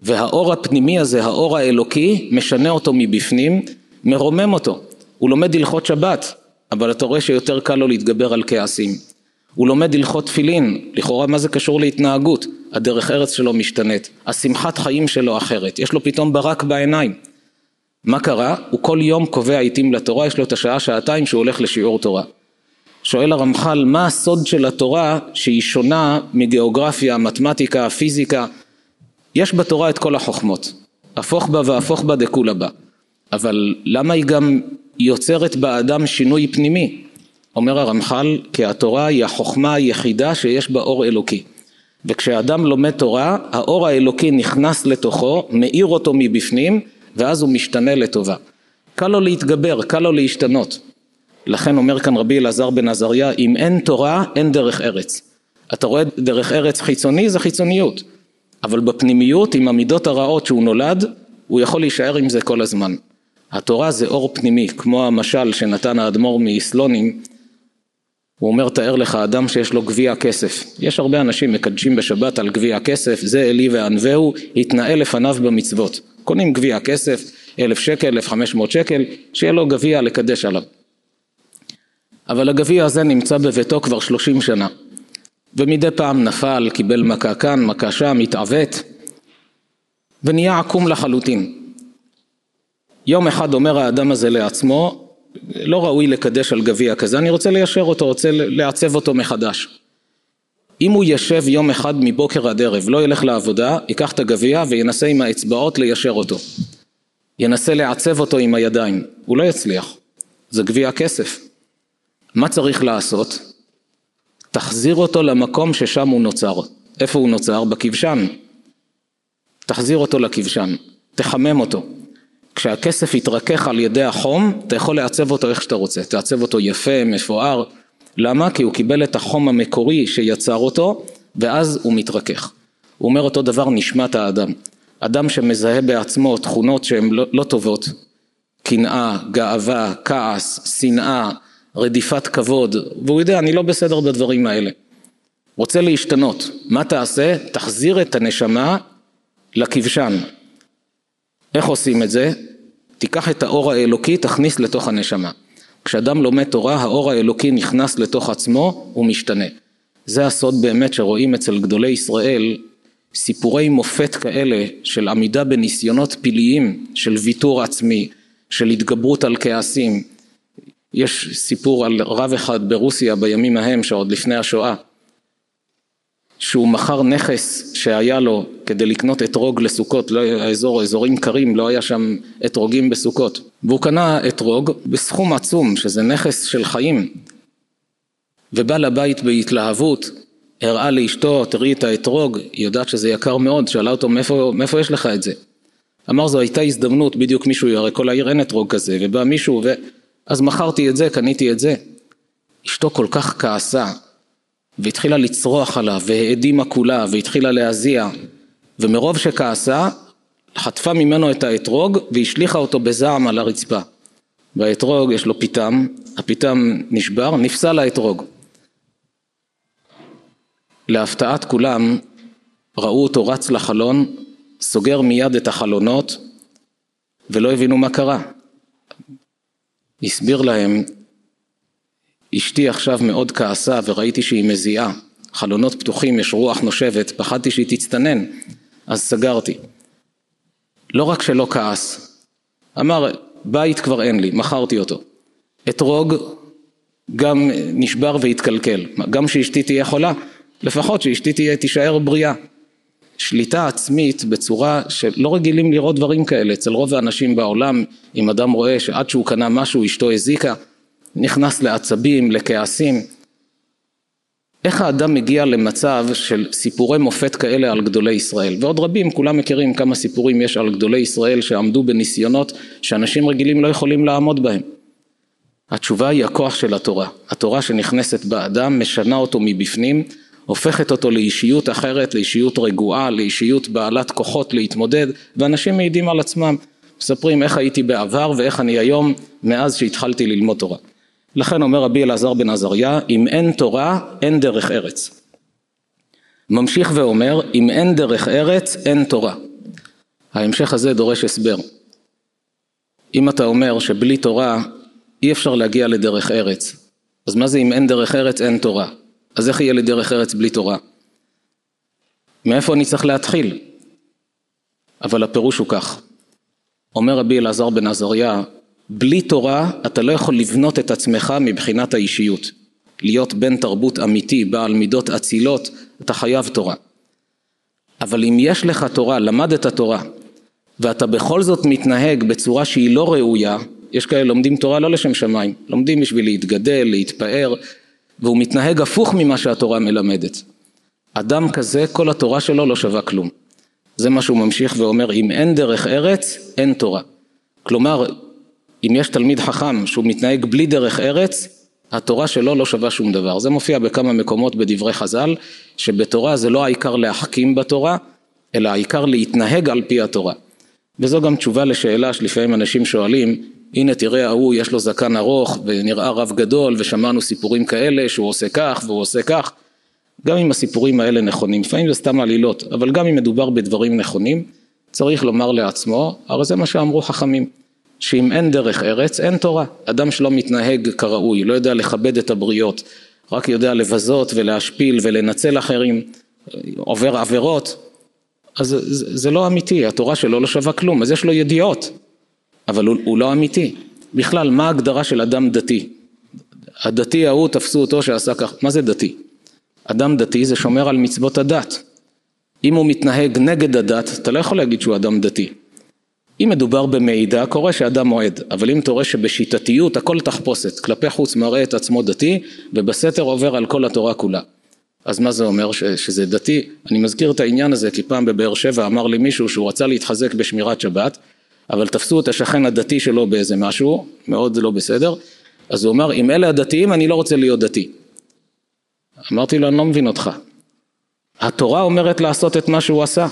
והאור הפנימי הזה, האור האלוקי, משנה אותו מבפנים, מרומם אותו. הוא לומד הלכות שבת, אבל אתה רואה שיותר קל לו להתגבר על כעסים. הוא לומד הלכות תפילין, לכאורה מה זה קשור להתנהגות? הדרך ארץ שלו משתנית, השמחת חיים שלו אחרת, יש לו פתאום ברק בעיניים. מה קרה? הוא כל יום קובע עיתים לתורה, יש לו את השעה שעתיים שהוא הולך לשיעור תורה. שואל הרמח"ל, מה הסוד של התורה שהיא שונה מגיאוגרפיה, מתמטיקה, פיזיקה? יש בתורה את כל החוכמות, הפוך בה והפוך בה דכולה בה, אבל למה היא גם יוצרת באדם שינוי פנימי? אומר הרמח"ל, כי התורה היא החוכמה היחידה שיש בה אור אלוקי. וכשאדם לומד תורה, האור האלוקי נכנס לתוכו, מאיר אותו מבפנים, ואז הוא משתנה לטובה. קל לו להתגבר, קל לו להשתנות. לכן אומר כאן רבי אלעזר בן עזריה, אם אין תורה, אין דרך ארץ. אתה רואה דרך ארץ חיצוני, זה חיצוניות. אבל בפנימיות, עם המידות הרעות שהוא נולד, הוא יכול להישאר עם זה כל הזמן. התורה זה אור פנימי, כמו המשל שנתן האדמו"ר מסלונים, הוא אומר תאר לך אדם שיש לו גביע כסף, יש הרבה אנשים מקדשים בשבת על גביע כסף, זה אלי וענווהו, יתנאה לפניו במצוות, קונים גביע כסף, אלף שקל, אלף חמש מאות שקל, שיהיה לו גביע לקדש עליו. אבל הגביע הזה נמצא בביתו כבר שלושים שנה, ומדי פעם נפל, קיבל מכה כאן, מכה שם, התעוות, ונהיה עקום לחלוטין. יום אחד אומר האדם הזה לעצמו, לא ראוי לקדש על גביע כזה, אני רוצה ליישר אותו, רוצה לעצב אותו מחדש. אם הוא ישב יום אחד מבוקר עד ערב, לא ילך לעבודה, ייקח את הגביע וינסה עם האצבעות ליישר אותו. ינסה לעצב אותו עם הידיים, הוא לא יצליח. זה גביע כסף. מה צריך לעשות? תחזיר אותו למקום ששם הוא נוצר. איפה הוא נוצר? בכבשן. תחזיר אותו לכבשן, תחמם אותו. כשהכסף יתרכך על ידי החום, אתה יכול לעצב אותו איך שאתה רוצה. תעצב אותו יפה, מפואר. למה? כי הוא קיבל את החום המקורי שיצר אותו, ואז הוא מתרכך. הוא אומר אותו דבר נשמת האדם. אדם שמזהה בעצמו תכונות שהן לא, לא טובות, קנאה, גאווה, כעס, שנאה, רדיפת כבוד, והוא יודע, אני לא בסדר בדברים האלה. רוצה להשתנות, מה תעשה? תחזיר את הנשמה לכבשן. איך עושים את זה? תיקח את האור האלוקי, תכניס לתוך הנשמה. כשאדם לומד תורה, האור האלוקי נכנס לתוך עצמו, הוא משתנה. זה הסוד באמת שרואים אצל גדולי ישראל, סיפורי מופת כאלה של עמידה בניסיונות פלאיים, של ויתור עצמי, של התגברות על כעסים. יש סיפור על רב אחד ברוסיה בימים ההם, שעוד לפני השואה, שהוא מכר נכס שהיה לו כדי לקנות אתרוג לסוכות, לא היה אזור, אזורים קרים, לא היה שם אתרוגים בסוכות. והוא קנה אתרוג בסכום עצום, שזה נכס של חיים. ובא לבית בהתלהבות, הראה לאשתו, תראי את האתרוג, היא יודעת שזה יקר מאוד, שאלה אותו מאיפה, מאיפה יש לך את זה? אמר זו הייתה הזדמנות, בדיוק מישהו, הרי כל העיר אין אתרוג כזה, ובא מישהו, ו... אז מכרתי את זה, קניתי את זה. אשתו כל כך כעסה, והתחילה לצרוח עליו, והאדימה כולה, והתחילה להזיע, ומרוב שכעסה, חטפה ממנו את האתרוג והשליכה אותו בזעם על הרצפה. והאתרוג יש לו פיתם, הפיתם נשבר, נפסל האתרוג. להפתעת כולם, ראו אותו רץ לחלון, סוגר מיד את החלונות, ולא הבינו מה קרה. הסביר להם אשתי עכשיו מאוד כעסה וראיתי שהיא מזיעה, חלונות פתוחים, יש רוח נושבת, פחדתי שהיא תצטנן, אז סגרתי. לא רק שלא כעס, אמר, בית כבר אין לי, מכרתי אותו. אתרוג גם נשבר והתקלקל, גם שאשתי תהיה חולה, לפחות שאשתי תהיה, תישאר בריאה. שליטה עצמית בצורה שלא רגילים לראות דברים כאלה אצל רוב האנשים בעולם אם אדם רואה שעד שהוא קנה משהו אשתו הזיקה נכנס לעצבים, לכעסים. איך האדם מגיע למצב של סיפורי מופת כאלה על גדולי ישראל? ועוד רבים כולם מכירים כמה סיפורים יש על גדולי ישראל שעמדו בניסיונות שאנשים רגילים לא יכולים לעמוד בהם. התשובה היא הכוח של התורה. התורה שנכנסת באדם משנה אותו מבפנים הופכת אותו לאישיות אחרת, לאישיות רגועה, לאישיות בעלת כוחות להתמודד, ואנשים מעידים על עצמם, מספרים איך הייתי בעבר ואיך אני היום מאז שהתחלתי ללמוד תורה. לכן אומר רבי אלעזר בן עזריה, אם אין תורה, אין דרך ארץ. ממשיך ואומר, אם אין דרך ארץ, אין תורה. ההמשך הזה דורש הסבר. אם אתה אומר שבלי תורה אי אפשר להגיע לדרך ארץ, אז מה זה אם אין דרך ארץ, אין תורה? אז איך יהיה לי דרך ארץ בלי תורה? מאיפה אני צריך להתחיל? אבל הפירוש הוא כך. אומר רבי אלעזר בן עזריה, בלי תורה אתה לא יכול לבנות את עצמך מבחינת האישיות. להיות בן תרבות אמיתי, בעל מידות אצילות, אתה חייב תורה. אבל אם יש לך תורה, למדת תורה, ואתה בכל זאת מתנהג בצורה שהיא לא ראויה, יש כאלה לומדים תורה לא לשם שמיים, לומדים בשביל להתגדל, להתפאר, והוא מתנהג הפוך ממה שהתורה מלמדת. אדם כזה, כל התורה שלו לא שווה כלום. זה מה שהוא ממשיך ואומר, אם אין דרך ארץ, אין תורה. כלומר, אם יש תלמיד חכם שהוא מתנהג בלי דרך ארץ, התורה שלו לא שווה שום דבר. זה מופיע בכמה מקומות בדברי חז"ל, שבתורה זה לא העיקר להחכים בתורה, אלא העיקר להתנהג על פי התורה. וזו גם תשובה לשאלה שלפעמים אנשים שואלים, הנה תראה ההוא יש לו זקן ארוך ונראה רב גדול ושמענו סיפורים כאלה שהוא עושה כך והוא עושה כך גם אם הסיפורים האלה נכונים, לפעמים זה סתם עלילות, אבל גם אם מדובר בדברים נכונים, צריך לומר לעצמו, הרי זה מה שאמרו חכמים, שאם אין דרך ארץ, אין תורה. אדם שלא מתנהג כראוי, לא יודע לכבד את הבריות, רק יודע לבזות ולהשפיל ולנצל אחרים, עובר עבירות, אז זה, זה לא אמיתי, התורה שלו לא שווה כלום, אז יש לו ידיעות, אבל הוא, הוא לא אמיתי. בכלל, מה ההגדרה של אדם דתי? הדתי ההוא תפסו אותו שעשה כך, מה זה דתי? אדם דתי זה שומר על מצוות הדת. אם הוא מתנהג נגד הדת, אתה לא יכול להגיד שהוא אדם דתי. אם מדובר במידע, קורה שאדם מועד, אבל אם אתה רואה שבשיטתיות הכל תחפושת, כלפי חוץ מראה את עצמו דתי, ובסתר עובר על כל התורה כולה. אז מה זה אומר ש, שזה דתי? אני מזכיר את העניין הזה כי פעם בבאר שבע אמר לי מישהו שהוא רצה להתחזק בשמירת שבת, אבל תפסו את השכן הדתי שלו באיזה משהו, מאוד לא בסדר, אז הוא אמר, אם אלה הדתיים אני לא רוצה להיות דתי. אמרתי לו, אני לא מבין אותך. התורה אומרת לעשות את מה שהוא עשה.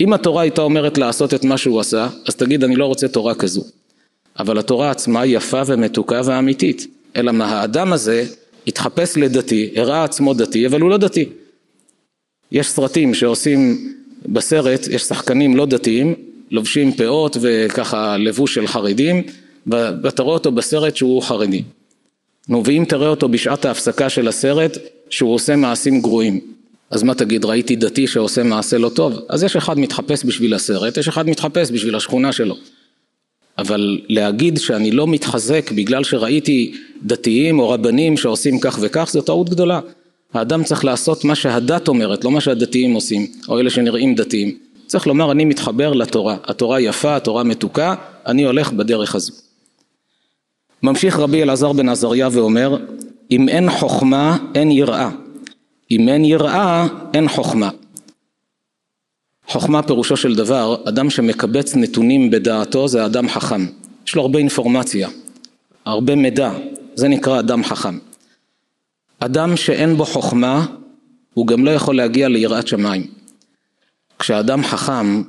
אם התורה הייתה אומרת לעשות את מה שהוא עשה, אז תגיד, אני לא רוצה תורה כזו. אבל התורה עצמה יפה ומתוקה ואמיתית. אלא מה, האדם הזה התחפש לדתי, הראה עצמו דתי, אבל הוא לא דתי. יש סרטים שעושים בסרט, יש שחקנים לא דתיים, לובשים פאות וככה לבוש של חרדים, ואתה רואה אותו בסרט שהוא חרדי. נו, ואם תראה אותו בשעת ההפסקה של הסרט, שהוא עושה מעשים גרועים. אז מה תגיד, ראיתי דתי שעושה מעשה לא טוב? אז יש אחד מתחפש בשביל הסרט, יש אחד מתחפש בשביל השכונה שלו. אבל להגיד שאני לא מתחזק בגלל שראיתי דתיים או רבנים שעושים כך וכך, זו טעות גדולה. האדם צריך לעשות מה שהדת אומרת, לא מה שהדתיים עושים, או אלה שנראים דתיים. צריך לומר אני מתחבר לתורה, התורה יפה, התורה מתוקה, אני הולך בדרך הזו. ממשיך רבי אלעזר בן עזריה ואומר אם אין חוכמה אין יראה, אם אין יראה אין חוכמה. חוכמה פירושו של דבר, אדם שמקבץ נתונים בדעתו זה אדם חכם. יש לו הרבה אינפורמציה, הרבה מידע, זה נקרא אדם חכם. אדם שאין בו חוכמה, הוא גם לא יכול להגיע ליראת שמיים. כשאדם חכם,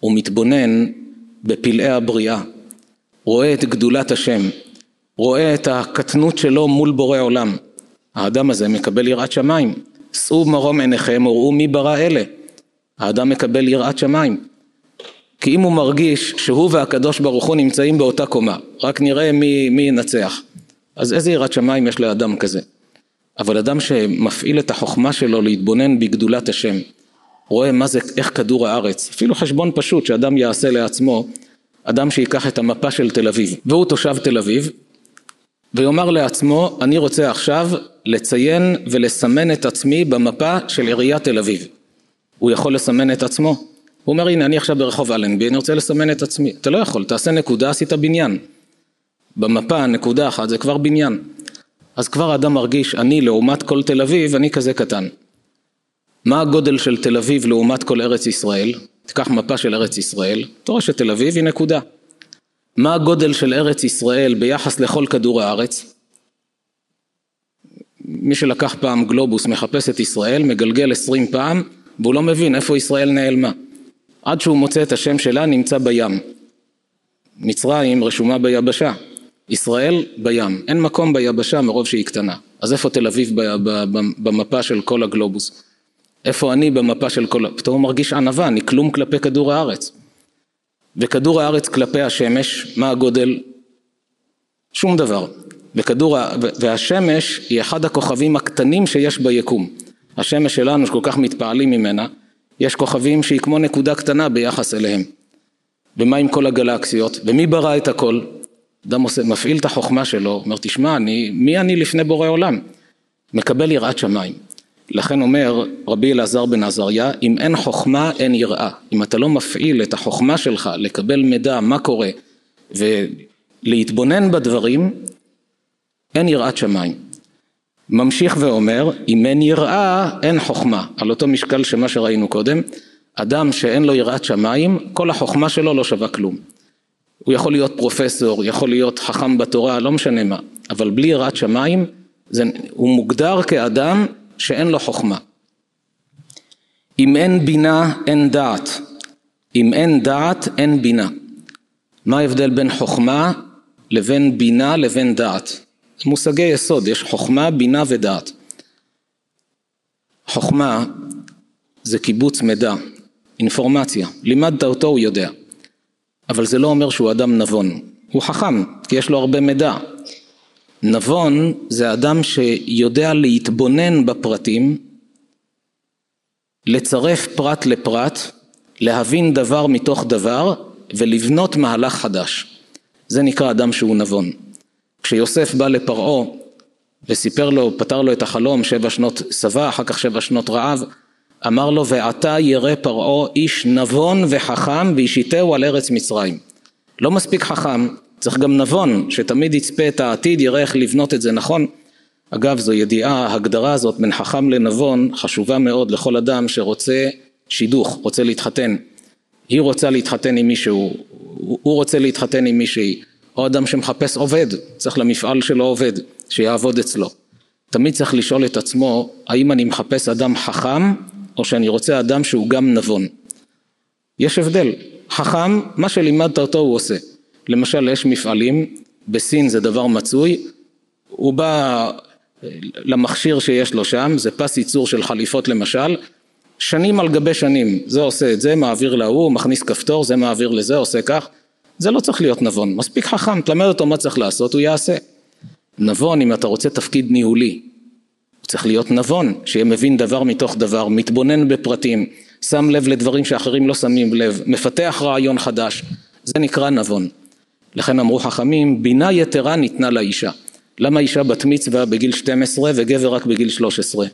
הוא מתבונן בפלאי הבריאה, רואה את גדולת השם, רואה את הקטנות שלו מול בורא עולם. האדם הזה מקבל יראת שמיים. שאו מרום עיניכם וראו מי ברא אלה. האדם מקבל יראת שמיים. כי אם הוא מרגיש שהוא והקדוש ברוך הוא נמצאים באותה קומה, רק נראה מי, מי ינצח. אז איזה יראת שמיים יש לאדם כזה? אבל אדם שמפעיל את החוכמה שלו להתבונן בגדולת השם, רואה מה זה, איך כדור הארץ, אפילו חשבון פשוט שאדם יעשה לעצמו, אדם שיקח את המפה של תל אביב, והוא תושב תל אביב, ויאמר לעצמו, אני רוצה עכשיו לציין ולסמן את עצמי במפה של עיריית תל אביב. הוא יכול לסמן את עצמו? הוא אומר, הנה, אני עכשיו ברחוב אלנבי, אני רוצה לסמן את עצמי. אתה לא יכול, תעשה נקודה, עשית בניין. במפה נקודה אחת זה כבר בניין. אז כבר אדם מרגיש, אני לעומת כל תל אביב, אני כזה קטן. מה הגודל של תל אביב לעומת כל ארץ ישראל? תיקח מפה של ארץ ישראל, אתה רואה שתל אביב היא נקודה. מה הגודל של ארץ ישראל ביחס לכל כדור הארץ? מי שלקח פעם גלובוס מחפש את ישראל, מגלגל עשרים פעם, והוא לא מבין איפה ישראל נעלמה. עד שהוא מוצא את השם שלה נמצא בים. מצרים רשומה ביבשה, ישראל בים, אין מקום ביבשה מרוב שהיא קטנה. אז איפה תל אביב במפה של כל הגלובוס? איפה אני במפה של כל... פתאום הוא מרגיש ענווה, אני כלום כלפי כדור הארץ. וכדור הארץ כלפי השמש, מה הגודל? שום דבר. וכדור, והשמש היא אחד הכוכבים הקטנים שיש ביקום. השמש שלנו שכל כך מתפעלים ממנה, יש כוכבים שהיא כמו נקודה קטנה ביחס אליהם. ומה עם כל הגלקסיות? ומי ברא את הכל? אדם עושה, מפעיל את החוכמה שלו, אומר תשמע, אני, מי אני לפני בורא עולם? מקבל יראת שמיים. לכן אומר רבי אלעזר בן עזריה, אם אין חוכמה אין יראה. אם אתה לא מפעיל את החוכמה שלך לקבל מידע מה קורה ולהתבונן בדברים, אין יראת שמיים. ממשיך ואומר, אם אין יראה, אין חוכמה. על אותו משקל שמה שראינו קודם, אדם שאין לו יראת שמיים, כל החוכמה שלו לא שווה כלום. הוא יכול להיות פרופסור, יכול להיות חכם בתורה, לא משנה מה, אבל בלי יראת שמיים, זה, הוא מוגדר כאדם שאין לו חוכמה. אם אין בינה, אין דעת. אם אין דעת, אין בינה. מה ההבדל בין חוכמה לבין בינה לבין דעת? מושגי יסוד, יש חוכמה, בינה ודעת. חוכמה זה קיבוץ מידע, אינפורמציה, לימדת אותו הוא יודע, אבל זה לא אומר שהוא אדם נבון, הוא חכם, כי יש לו הרבה מידע. נבון זה אדם שיודע להתבונן בפרטים, לצרף פרט לפרט, להבין דבר מתוך דבר ולבנות מהלך חדש. זה נקרא אדם שהוא נבון. כשיוסף בא לפרעה וסיפר לו, פתר לו את החלום, שבע שנות שבע, אחר כך שבע שנות רעב, אמר לו ועתה ירא פרעה איש נבון וחכם וישיתהו על ארץ מצרים. לא מספיק חכם, צריך גם נבון, שתמיד יצפה את העתיד, יראה איך לבנות את זה נכון. אגב, זו ידיעה, ההגדרה הזאת בין חכם לנבון חשובה מאוד לכל אדם שרוצה שידוך, רוצה להתחתן. היא רוצה להתחתן עם מישהו, הוא רוצה להתחתן עם מישהי. או אדם שמחפש עובד, צריך למפעל שלו עובד, שיעבוד אצלו. תמיד צריך לשאול את עצמו, האם אני מחפש אדם חכם, או שאני רוצה אדם שהוא גם נבון. יש הבדל, חכם, מה שלימדת אותו הוא עושה. למשל, יש מפעלים, בסין זה דבר מצוי, הוא בא למכשיר שיש לו שם, זה פס ייצור של חליפות למשל, שנים על גבי שנים, זה עושה את זה, מעביר להוא, מכניס כפתור, זה מעביר לזה, עושה כך, זה לא צריך להיות נבון, מספיק חכם, תלמד אותו מה צריך לעשות, הוא יעשה. נבון, אם אתה רוצה תפקיד ניהולי, הוא צריך להיות נבון, שיהיה מבין דבר מתוך דבר, מתבונן בפרטים, שם לב לדברים שאחרים לא שמים לב, מפתח רעיון חדש, זה נקרא נבון. לכן אמרו חכמים, בינה יתרה ניתנה לאישה. למה אישה בת מצווה בגיל 12 וגבר רק בגיל 13?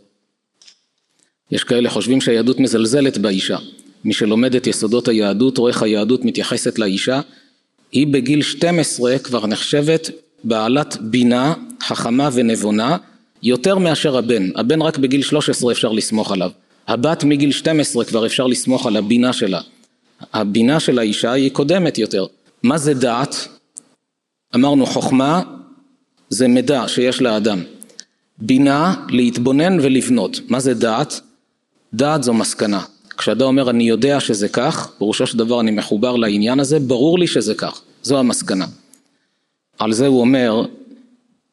יש כאלה חושבים שהיהדות מזלזלת באישה. מי שלומד את יסודות היהדות רואה איך היהדות מתייחסת לאישה היא בגיל 12 כבר נחשבת בעלת בינה, חכמה ונבונה, יותר מאשר הבן. הבן רק בגיל 13 אפשר לסמוך עליו. הבת מגיל 12 כבר אפשר לסמוך על הבינה שלה. הבינה של האישה היא קודמת יותר. מה זה דעת? אמרנו חוכמה זה מידע שיש לאדם. בינה להתבונן ולבנות. מה זה דעת? דעת זו מסקנה. כשאדם אומר אני יודע שזה כך, פירושו של דבר אני מחובר לעניין הזה, ברור לי שזה כך, זו המסקנה. על זה הוא אומר,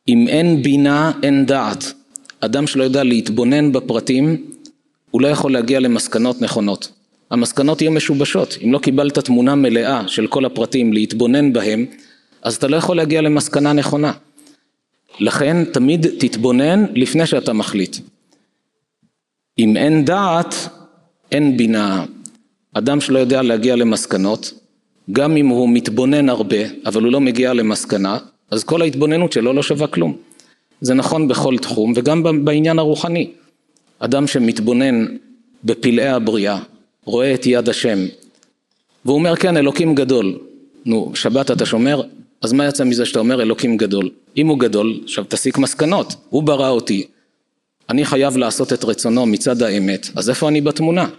אם אין בינה אין דעת. אדם שלא יודע להתבונן בפרטים, הוא לא יכול להגיע למסקנות נכונות. המסקנות יהיו משובשות. אם לא קיבלת תמונה מלאה של כל הפרטים להתבונן בהם, אז אתה לא יכול להגיע למסקנה נכונה. לכן תמיד תתבונן לפני שאתה מחליט. אם אין דעת, אין בינה. אדם שלא יודע להגיע למסקנות, גם אם הוא מתבונן הרבה, אבל הוא לא מגיע למסקנה, אז כל ההתבוננות שלו לא שווה כלום. זה נכון בכל תחום וגם בעניין הרוחני. אדם שמתבונן בפלאי הבריאה, רואה את יד השם, והוא אומר כן אלוקים גדול, נו שבת אתה שומר, אז מה יצא מזה שאתה אומר אלוקים גדול? אם הוא גדול, עכשיו תסיק מסקנות, הוא ברא אותי, אני חייב לעשות את רצונו מצד האמת, אז איפה אני בתמונה?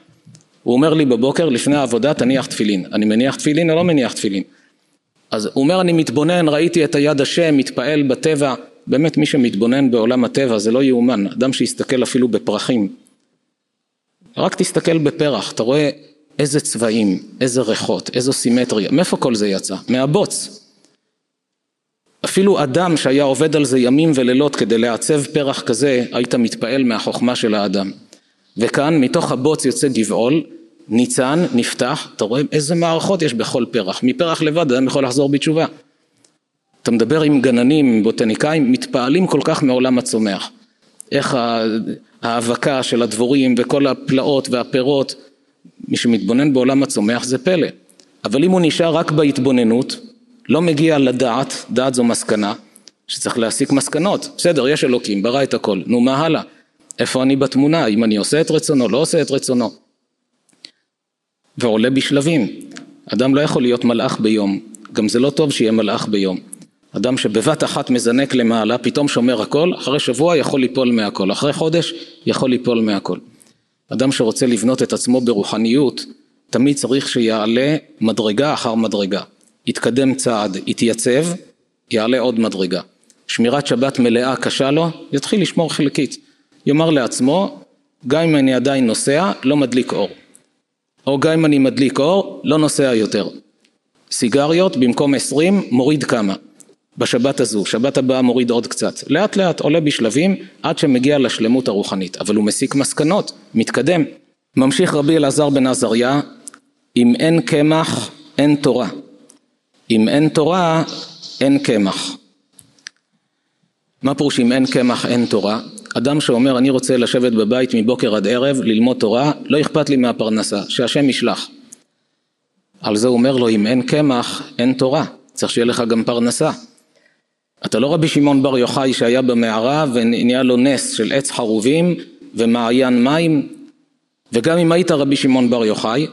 הוא אומר לי בבוקר לפני העבודה תניח תפילין, אני מניח תפילין או לא מניח תפילין? אז הוא אומר אני מתבונן, ראיתי את היד השם, מתפעל בטבע, באמת מי שמתבונן בעולם הטבע זה לא יאומן, אדם שיסתכל אפילו בפרחים, רק תסתכל בפרח, אתה רואה איזה צבעים, איזה ריחות, איזו סימטריה, מאיפה כל זה יצא? מהבוץ. אפילו אדם שהיה עובד על זה ימים ולילות כדי לעצב פרח כזה, היית מתפעל מהחוכמה של האדם. וכאן מתוך הבוץ יוצא גבעול, ניצן, נפתח, אתה רואה איזה מערכות יש בכל פרח, מפרח לבד אדם יכול לחזור בתשובה. אתה מדבר עם גננים, בוטניקאים, מתפעלים כל כך מעולם הצומח. איך ההאבקה של הדבורים וכל הפלאות והפירות, מי שמתבונן בעולם הצומח זה פלא. אבל אם הוא נשאר רק בהתבוננות, לא מגיע לדעת, דעת זו מסקנה, שצריך להסיק מסקנות. בסדר, יש אלוקים, ברא את הכל, נו מה הלאה? איפה אני בתמונה? אם אני עושה את רצונו, לא עושה את רצונו. ועולה בשלבים. אדם לא יכול להיות מלאך ביום, גם זה לא טוב שיהיה מלאך ביום. אדם שבבת אחת מזנק למעלה, פתאום שומר הכל, אחרי שבוע יכול ליפול מהכל, אחרי חודש יכול ליפול מהכל. אדם שרוצה לבנות את עצמו ברוחניות, תמיד צריך שיעלה מדרגה אחר מדרגה. יתקדם צעד, יתייצב, יעלה עוד מדרגה. שמירת שבת מלאה קשה לו, יתחיל לשמור חלקית. יאמר לעצמו, גם אם אני עדיין נוסע, לא מדליק אור. או גם אם אני מדליק אור, לא נוסע יותר. סיגריות במקום עשרים, מוריד כמה. בשבת הזו, שבת הבאה מוריד עוד קצת, לאט לאט עולה בשלבים עד שמגיע לשלמות הרוחנית, אבל הוא מסיק מסקנות, מתקדם. ממשיך רבי אלעזר בן עזריה, אם אין קמח אין תורה, אם אין תורה אין קמח. מה פירוש אם אין קמח אין תורה? אדם שאומר אני רוצה לשבת בבית מבוקר עד ערב ללמוד תורה, לא אכפת לי מהפרנסה, שהשם ישלח. על זה הוא אומר לו אם אין קמח אין תורה, צריך שיהיה לך גם פרנסה. אתה לא רבי שמעון בר יוחאי שהיה במערה ונהיה לו נס של עץ חרובים ומעיין מים וגם אם היית רבי שמעון בר יוחאי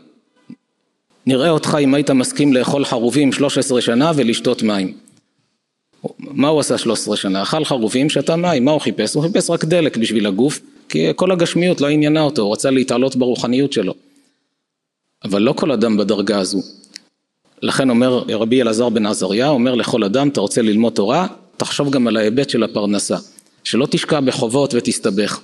נראה אותך אם היית מסכים לאכול חרובים 13 שנה ולשתות מים. מה הוא עשה 13 שנה? אכל חרובים, שתה מים, מה הוא חיפש? הוא חיפש רק דלק בשביל הגוף כי כל הגשמיות לא עניינה אותו, הוא רצה להתעלות ברוחניות שלו. אבל לא כל אדם בדרגה הזו. לכן אומר רבי אלעזר בן עזריה, אומר לכל אדם, אתה רוצה ללמוד תורה, תחשוב גם על ההיבט של הפרנסה, שלא תשקע בחובות ותסתבך.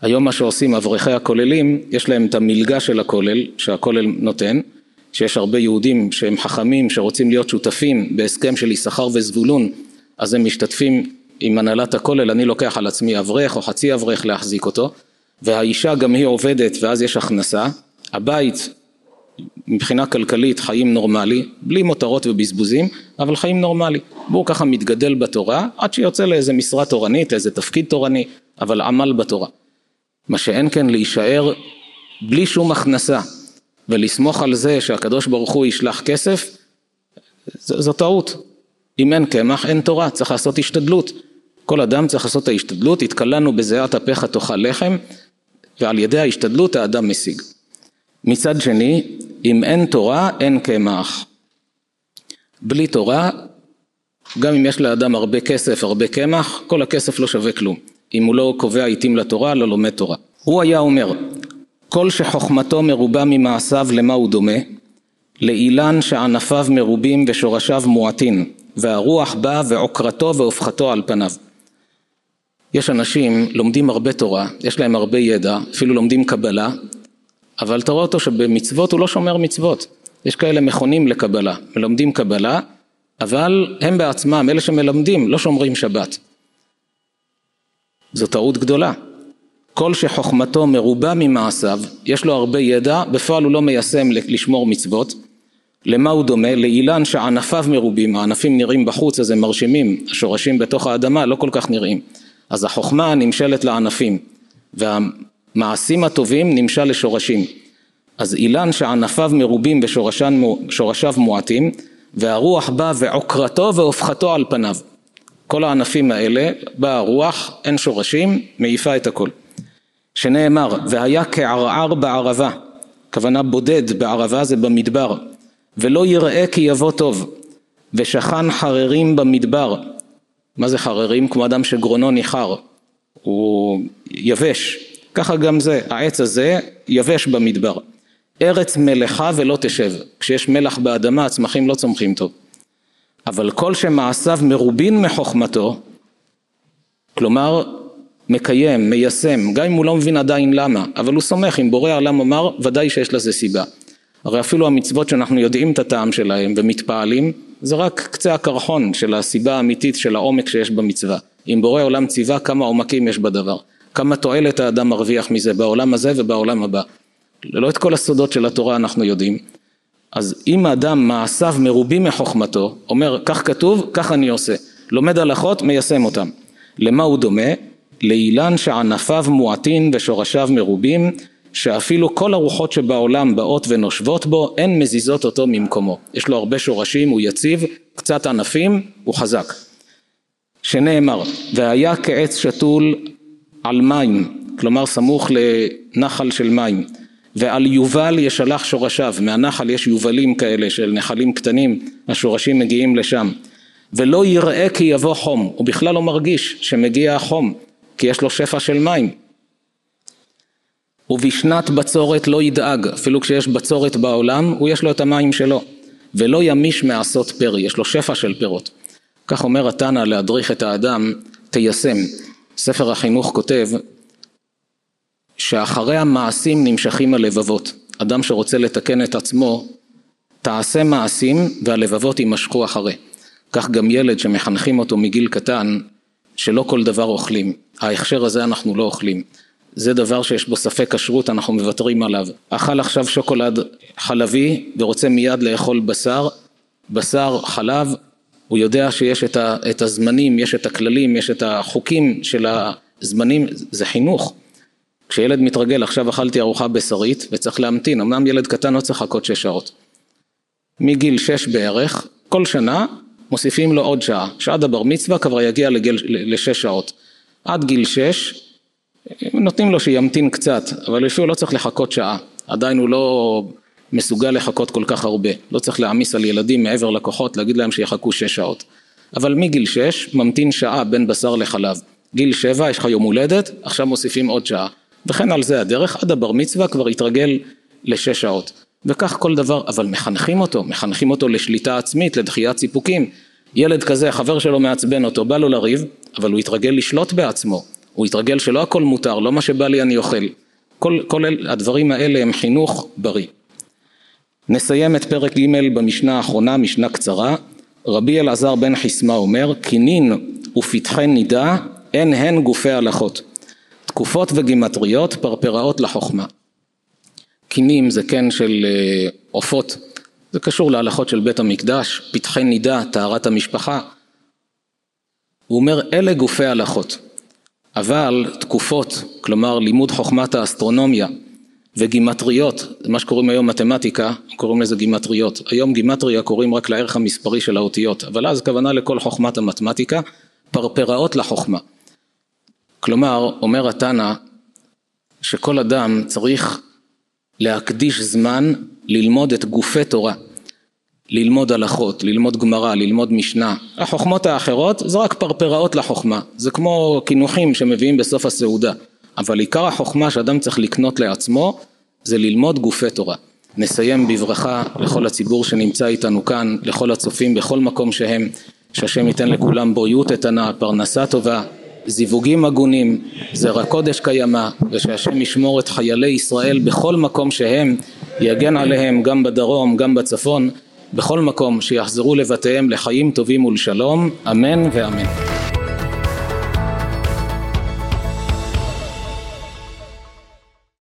היום מה שעושים אברכי הכוללים, יש להם את המלגה של הכולל, שהכולל נותן, שיש הרבה יהודים שהם חכמים, שרוצים להיות שותפים בהסכם של יששכר וזבולון, אז הם משתתפים עם הנהלת הכולל, אני לוקח על עצמי אברך או חצי אברך להחזיק אותו, והאישה גם היא עובדת ואז יש הכנסה, הבית מבחינה כלכלית חיים נורמלי, בלי מותרות ובזבוזים, אבל חיים נורמלי. והוא ככה מתגדל בתורה, עד שיוצא לאיזה משרה תורנית, לאיזה תפקיד תורני, אבל עמל בתורה. מה שאין כן להישאר בלי שום הכנסה, ולסמוך על זה שהקדוש ברוך הוא ישלח כסף, זו, טעות. אם אין קמח אין תורה, צריך לעשות השתדלות. כל אדם צריך לעשות את ההשתדלות, התקלענו בזיעת אפיך תאכל לחם, ועל ידי ההשתדלות האדם משיג. מצד שני, אם אין תורה, אין קמח. בלי תורה, גם אם יש לאדם הרבה כסף, הרבה קמח, כל הכסף לא שווה כלום. אם הוא לא קובע עיתים לתורה, לא לומד תורה. הוא היה אומר, כל שחוכמתו מרובה ממעשיו למה הוא דומה? לאילן שענפיו מרובים ושורשיו מועטין, והרוח בא ועוקרתו והופכתו על פניו. יש אנשים לומדים הרבה תורה, יש להם הרבה ידע, אפילו לומדים קבלה, אבל אתה רואה אותו שבמצוות הוא לא שומר מצוות. יש כאלה מכונים לקבלה, מלמדים קבלה, אבל הם בעצמם, אלה שמלמדים, לא שומרים שבת. זו טעות גדולה. כל שחוכמתו מרובה ממעשיו, יש לו הרבה ידע, בפועל הוא לא מיישם לשמור מצוות, למה הוא דומה? לאילן שענפיו מרובים, הענפים נראים בחוץ אז הם מרשימים, השורשים בתוך האדמה לא כל כך נראים. אז החוכמה נמשלת לענפים, והמעשים הטובים נמשל לשורשים. אז אילן שענפיו מרובים ושורשיו מועטים, והרוח בא ועוקרתו והופכתו על פניו. כל הענפים האלה, באה הרוח, אין שורשים, מעיפה את הכל. שנאמר, והיה כערער בערבה, כוונה בודד בערבה זה במדבר, ולא יראה כי יבוא טוב, ושכן חררים במדבר. מה זה חררים? כמו אדם שגרונו ניחר, הוא יבש. ככה גם זה, העץ הזה יבש במדבר. ארץ מלאכה ולא תשב. כשיש מלח באדמה הצמחים לא צומחים טוב. אבל כל שמעשיו מרובין מחוכמתו, כלומר מקיים, מיישם, גם אם הוא לא מבין עדיין למה, אבל הוא סומך, אם בורא העולם אמר, ודאי שיש לזה סיבה. הרי אפילו המצוות שאנחנו יודעים את הטעם שלהם ומתפעלים, זה רק קצה הקרחון של הסיבה האמיתית של העומק שיש במצווה. אם בורא עולם ציווה, כמה עומקים יש בדבר. כמה תועלת האדם מרוויח מזה בעולם הזה ובעולם הבא. לא את כל הסודות של התורה אנחנו יודעים. אז אם האדם מעשיו מרובים מחוכמתו, אומר כך כתוב, כך אני עושה. לומד הלכות, מיישם אותם. למה הוא דומה? לאילן שענפיו מועטין ושורשיו מרובים, שאפילו כל הרוחות שבעולם באות ונושבות בו, אין מזיזות אותו ממקומו. יש לו הרבה שורשים, הוא יציב, קצת ענפים, הוא חזק. שנאמר, והיה כעץ שתול על מים, כלומר סמוך לנחל של מים. ועל יובל ישלח שורשיו, מהנחל יש יובלים כאלה של נחלים קטנים, השורשים מגיעים לשם. ולא יראה כי יבוא חום, הוא בכלל לא מרגיש שמגיע החום, כי יש לו שפע של מים. ובשנת בצורת לא ידאג, אפילו כשיש בצורת בעולם, הוא יש לו את המים שלו. ולא ימיש מעשות פרי, יש לו שפע של פירות. כך אומר התנא להדריך את האדם, תיישם. ספר החינוך כותב שאחרי המעשים נמשכים הלבבות. אדם שרוצה לתקן את עצמו, תעשה מעשים והלבבות יימשכו אחרי. כך גם ילד שמחנכים אותו מגיל קטן, שלא כל דבר אוכלים. ההכשר הזה אנחנו לא אוכלים. זה דבר שיש בו ספק כשרות, אנחנו מוותרים עליו. אכל עכשיו שוקולד חלבי ורוצה מיד לאכול בשר, בשר, חלב, הוא יודע שיש את, ה, את הזמנים, יש את הכללים, יש את החוקים של הזמנים, זה חינוך. כשילד מתרגל, עכשיו אכלתי ארוחה בשרית ושצריך להמתין, אמנם ילד קטן לא צריך לחכות שש שעות. מגיל שש בערך, כל שנה מוסיפים לו עוד שעה, שעד הבר מצווה כבר יגיע לגיל, לשש שעות. עד גיל שש נותנים לו שימתין קצת, אבל לפעמים לא צריך לחכות שעה, עדיין הוא לא מסוגל לחכות כל כך הרבה, לא צריך להעמיס על ילדים מעבר לכוחות, להגיד להם שיחכו שש שעות. אבל מגיל שש ממתין שעה בין בשר לחלב. גיל שבע יש לך יום הולדת, עכשיו מוסיפים עוד שעה. וכן על זה הדרך, עד הבר מצווה כבר יתרגל לשש שעות. וכך כל דבר, אבל מחנכים אותו, מחנכים אותו לשליטה עצמית, לדחיית סיפוקים. ילד כזה, חבר שלו מעצבן אותו, בא לו לריב, אבל הוא יתרגל לשלוט בעצמו. הוא יתרגל שלא הכל מותר, לא מה שבא לי אני אוכל. כל, כל הדברים האלה הם חינוך בריא. נסיים את פרק ג' במשנה האחרונה, משנה קצרה. רבי אלעזר בן חיסמה אומר, כינין ופתחי נידה, אין הן גופי הלכות. תקופות וגימטריות פרפראות לחוכמה. קינים זה קן של אה, עופות, זה קשור להלכות של בית המקדש, פתחי נידה, טהרת המשפחה. הוא אומר אלה גופי הלכות, אבל תקופות, כלומר לימוד חוכמת האסטרונומיה וגימטריות, מה שקוראים היום מתמטיקה, קוראים לזה גימטריות. היום גימטריה קוראים רק לערך המספרי של האותיות, אבל אז כוונה לכל חוכמת המתמטיקה, פרפראות לחוכמה. כלומר, אומר התנא שכל אדם צריך להקדיש זמן ללמוד את גופי תורה, ללמוד הלכות, ללמוד גמרא, ללמוד משנה. החוכמות האחרות זה רק פרפראות לחוכמה, זה כמו קינוחים שמביאים בסוף הסעודה, אבל עיקר החוכמה שאדם צריך לקנות לעצמו זה ללמוד גופי תורה. נסיים בברכה לכל הציבור שנמצא איתנו כאן, לכל הצופים בכל מקום שהם, שהשם ייתן לכולם בריאות איתנה, פרנסה טובה, זיווגים הגונים, זרע קודש קיימא, ושהשם ישמור את חיילי ישראל בכל מקום שהם, יגן עליהם גם בדרום, גם בצפון, בכל מקום שיחזרו לבתיהם לחיים טובים ולשלום, אמן ואמן.